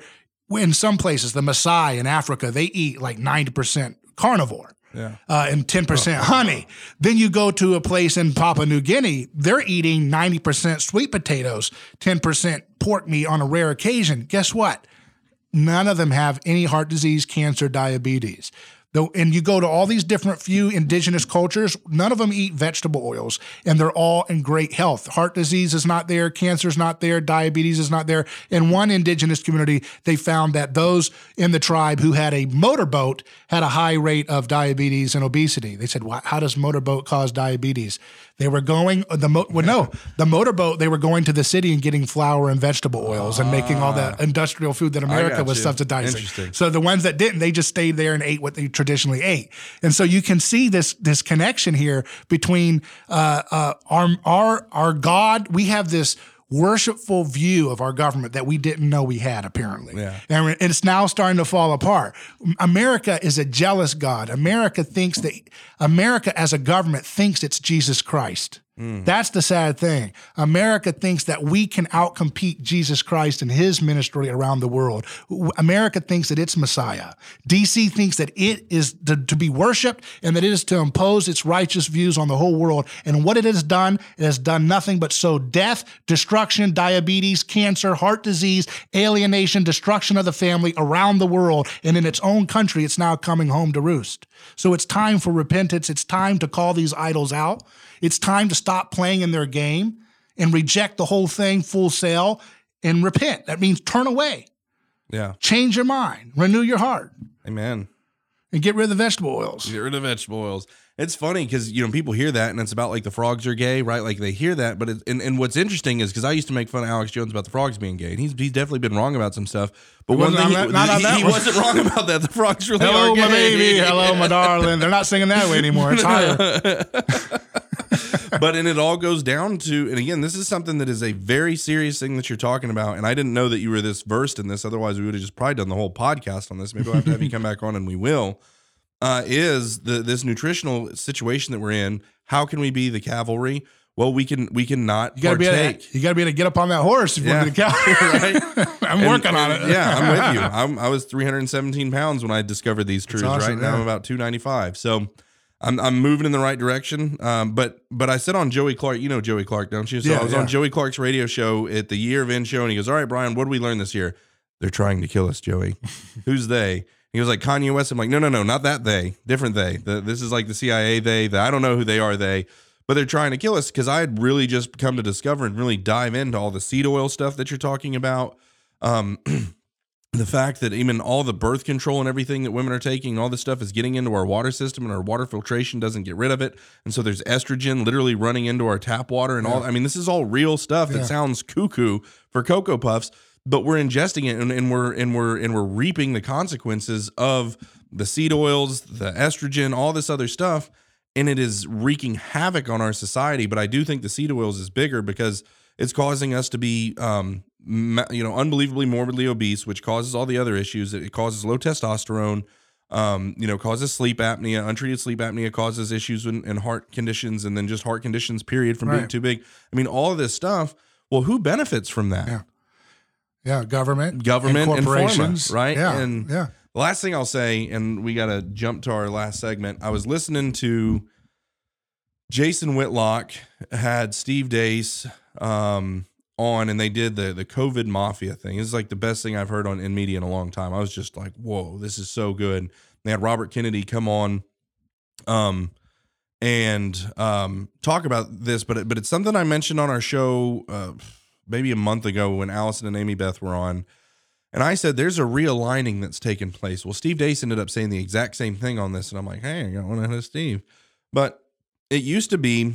in some places, the Maasai in Africa, they eat like 90% carnivore Yeah. uh, and 10% honey. Then you go to a place in Papua New Guinea, they're eating 90% sweet potatoes, 10% pork meat on a rare occasion. Guess what? None of them have any heart disease, cancer, diabetes. And you go to all these different few indigenous cultures, none of them eat vegetable oils, and they're all in great health. Heart disease is not there, cancer is not there, diabetes is not there. In one indigenous community, they found that those in the tribe who had a motorboat had a high rate of diabetes and obesity. They said, "Why- "How does motorboat cause diabetes?" They were going the mo- well, no, the motorboat. They were going to the city and getting flour and vegetable oils and making all the industrial food that America was you. subsidizing. So the ones that didn't, they just stayed there and ate what they traditionally ate. And so you can see this this connection here between uh, uh, our our our God. We have this worshipful view of our government that we didn't know we had apparently. Yeah. and it's now starting to fall apart. America is a jealous god. America thinks that america as a government thinks it's jesus christ Mm. that's the sad thing. America thinks that we can outcompete Jesus Christ and his ministry around the world. America thinks that it's Messiah. DC thinks that it is to, to be worshiped and that it is to impose its righteous views on the whole world. And what it has done, it has done nothing but sow death, destruction, diabetes, cancer, heart disease, alienation, destruction of the family around the world. And in its own country, it's now coming home to roost. So it's time for repentance. It's time to call these idols out. It's time to stop playing in their game and reject the whole thing full sail and repent. That means turn away, Yeah. change your mind, renew your heart, Amen. and get rid of the vegetable oils. Get rid of vegetable oils. It's funny because you know people hear that and it's about like the frogs are gay, right? Like they hear that, but it, and and what's interesting is because I used to make fun of Alex Jones about the frogs being gay, and he's he's definitely been wrong about some stuff. But one wasn't thing he, that- not on he- that he one. wasn't wrong about that. The frogs really Hello, are my baby. Hello, my darling. They're not singing that way anymore. It's higher. (laughs) (laughs) but and it all goes down to and again this is something that is a very serious thing that you're talking about and i didn't know that you were this versed in this otherwise we would have just probably done the whole podcast on this maybe we'll have to have you come back on and we will uh, is the this nutritional situation that we're in how can we be the cavalry well, we can we can not You gotta be able to, you gotta be able to get up on that horse if Yeah. to the cavalry, (laughs) right. (laughs) I'm And- working on it. yeah, I'm with you. I'm, I was 317 pounds when I discovered these truths. awesome, right now, yeah. I'm about 295. So I'm I'm moving in the right direction. Um, but but I said on Joey Clark, you know Joey Clark, don't you? So Yeah, I was yeah. on Joey Clark's radio show at the year of end show, and he goes, "All right, Bryan, what did we learn this year? They're trying to kill us, Joey. (laughs) Who's they?" He was like Kanye West. I'm like, no, no, no, not that they, different they. The, this is like the CIA they. The, I don't know who they are they, but they're trying to kill us because I had really just come to discover and really dive into all the seed oil stuff that you're talking about. Um, (clears throat) the fact that even all the birth control and everything that women are taking, all this stuff is getting into our water system and our water filtration doesn't get rid of it. And so there's estrogen literally running into our tap water and all. I mean, this is all real stuff that Yeah. sounds cuckoo for Cocoa Puffs, but we're ingesting it and, and we're and we're and we're reaping the consequences of the seed oils, the estrogen, all this other stuff. And it is wreaking havoc on our society. But I do think the seed oils is bigger because it's causing us to be um, you know unbelievably morbidly obese which causes all the other issues it causes low testosterone um, you know causes sleep apnea untreated sleep apnea causes issues in, in heart conditions and then just heart conditions period from being too big i mean all of this stuff well who benefits from that Yeah. Yeah, government, government and and corporations, pharma, right Yeah, and yeah. the last thing I'll say, and we got to jump to our last segment. I was listening to Jason Whitlock had Steve Deace um, on, and they did the the COVID mafia thing. It's like the best thing I've heard on in media in a long time. I was just like, whoa, this is so good. They had Robert Kennedy come on, um, and um, talk about this, but it, but it's something I mentioned on our show uh, maybe a month ago when Allison and Amy Beth were on. And I said, there's a realigning that's taken place. Well, Steve Deace ended up saying the exact same thing on this. And I'm like, hey, I got one out of Steve. But it used to be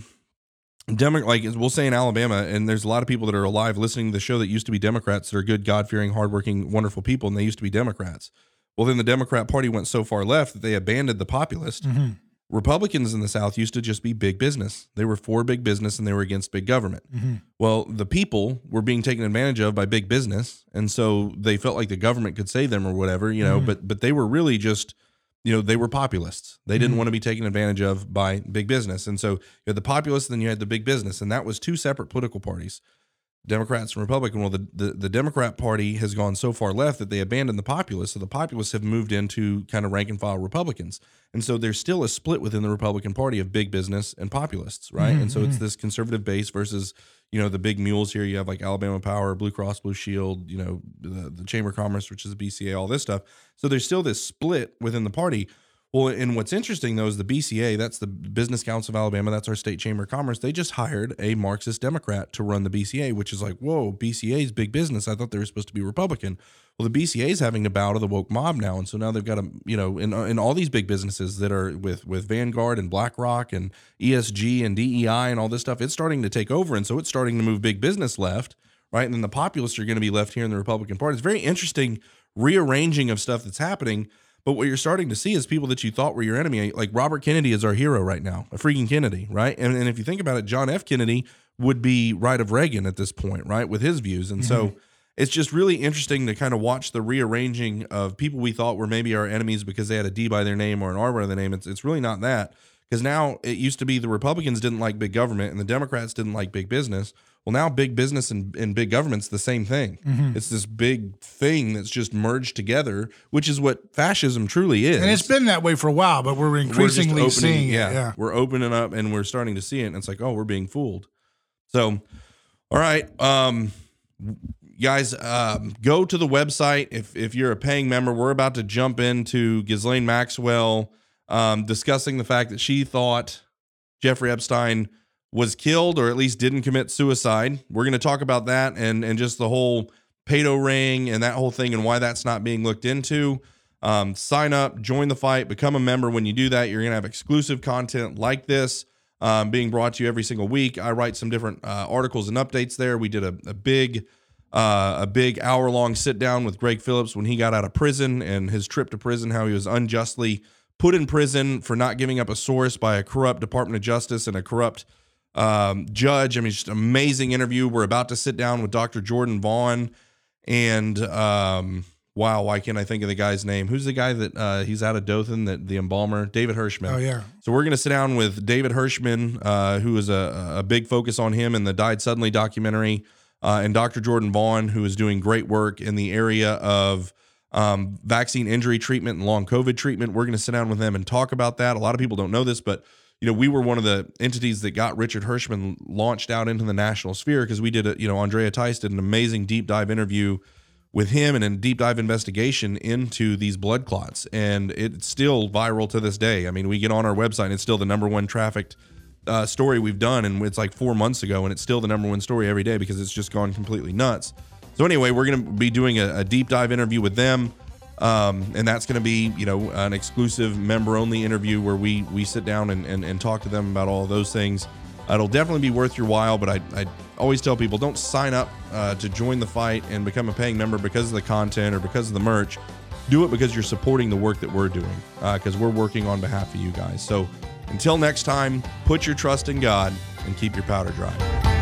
Demo- like we'll say in Alabama, and there's a lot of people that are alive listening to the show that used to be Democrats that are good, God fearing, hardworking, wonderful people, and they used to be Democrats. Well, then the Democrat Party went so far left that they abandoned the populist. Mhm. Republicans in the South used to just be big business. They were for big business and they were against big government. Mhm. Well, the people were being taken advantage of by big business, and so they felt like the government could save them or whatever, you know. Mhm. But but they were really just, you know, they were populists. They didn't Mhm. want to be taken advantage of by big business, and so you had the populists, and then you had the big business, and that was two separate political parties. Democrats and Republican. Well, the, the, the Democrat Party has gone so far left that they abandoned the populists. So the populists have moved into kind of rank and file Republicans. And so there's still a split within the Republican Party of big business and populists, right? Mhm, And so it's this conservative base versus, you know, the big mules here. You have like Alabama Power, Blue Cross Blue Shield, you know, the, the Chamber of Commerce, which is the BCA, all this stuff. So there's still this split within the party. Well, and what's interesting though is the BCA, that's the Business Council of Alabama, that's our state chamber of commerce. They just hired a Marxist Democrat to run the BCA, which is like, whoa, BCA is big business. I thought they were supposed to be Republican. Well, the BCA is having to bow to the woke mob now, and so now they've got a, you know, in in all these big businesses that are with with Vanguard and BlackRock and ESG and DEI and all this stuff, it's starting to take over, and so it's starting to move big business left, right? And then the populists are going to be left here in the Republican Party. It's very interesting rearranging of stuff that's happening. But what you're starting to see is people that you thought were your enemy, like Robert Kennedy is our hero right now, a freaking Kennedy, right? And, and if you think about it, John F. Kennedy would be right of Reagan at this point, right, with his views. And so mm-hmm. it's just really interesting to kind of watch the rearranging of people we thought were maybe our enemies because they had a D by their name or an R by their name. It's, it's really not that. Because now it used to be the Republicans didn't like big government and the Democrats didn't like big business. Well, now big business and, and big government's the same thing. Mm-hmm. It's this big thing that's just merged together, which is what fascism truly is. And it's been that way for a while, but we're We're increasingly opening- seeing it. yeah, Yeah. we're opening up and we're starting to see it. And it's like, oh, we're being fooled. So, all right, um, guys, um, go to the website if if you're a paying member. We're about to jump into Ghislaine Maxwell um, discussing the fact that she thought Jeffrey Epstein was killed or at least didn't commit suicide. We're going to talk about that and and just the whole pedo ring and that whole thing and why that's not being looked into. Um, sign up, join the fight, become a member. When you do that, you're going to have exclusive content like this um, being brought to you every single week. I write some different uh, articles and updates there. We did a, a big uh, a big hour long sit down with Greg Phillips when he got out of prison and his trip to prison, how he was unjustly put in prison for not giving up a source by a corrupt Department of Justice and a corrupt um, judge. I mean, just amazing interview. We're about to sit down with Dr. Jordan Vaughn and um, wow, why can't I think of the guy's name? Who's the guy that uh, he's out of Dothan, that the embalmer, David Hirschman. Oh yeah. So we're going to sit down with David Hirschman, uh, who is a, a big focus on him in the Died Suddenly documentary, uh, and Dr. Jordan Vaughn, who is doing great work in the area of um, vaccine injury treatment and long COVID treatment. We're going to sit down with them and talk about that. A lot of people don't know this, but you know, we were one of the entities that got Richard Hirschman launched out into the national sphere because we did a, you know, Andrea Tice did an amazing deep dive interview with him and a deep dive investigation into these blood clots. And it's still viral to this day. I mean, we get on our website and it's still the number one trafficked uh, story we've done. And it's like four months ago and it's still the number one story every day because it's just gone completely nuts. So, anyway, we're going to be doing a, a, deep dive interview with them. Um, and that's going to be, you know, an exclusive member only interview where we we sit down and, and, and talk to them about all those things. It'll definitely be worth your while, but I, I always tell people don't sign up uh, to join the fight and become a paying member because of the content or because of the merch. Do it because you're supporting the work that we're doing, because uh, we're working on behalf of you guys. So until next time, put your trust in God and keep your powder dry.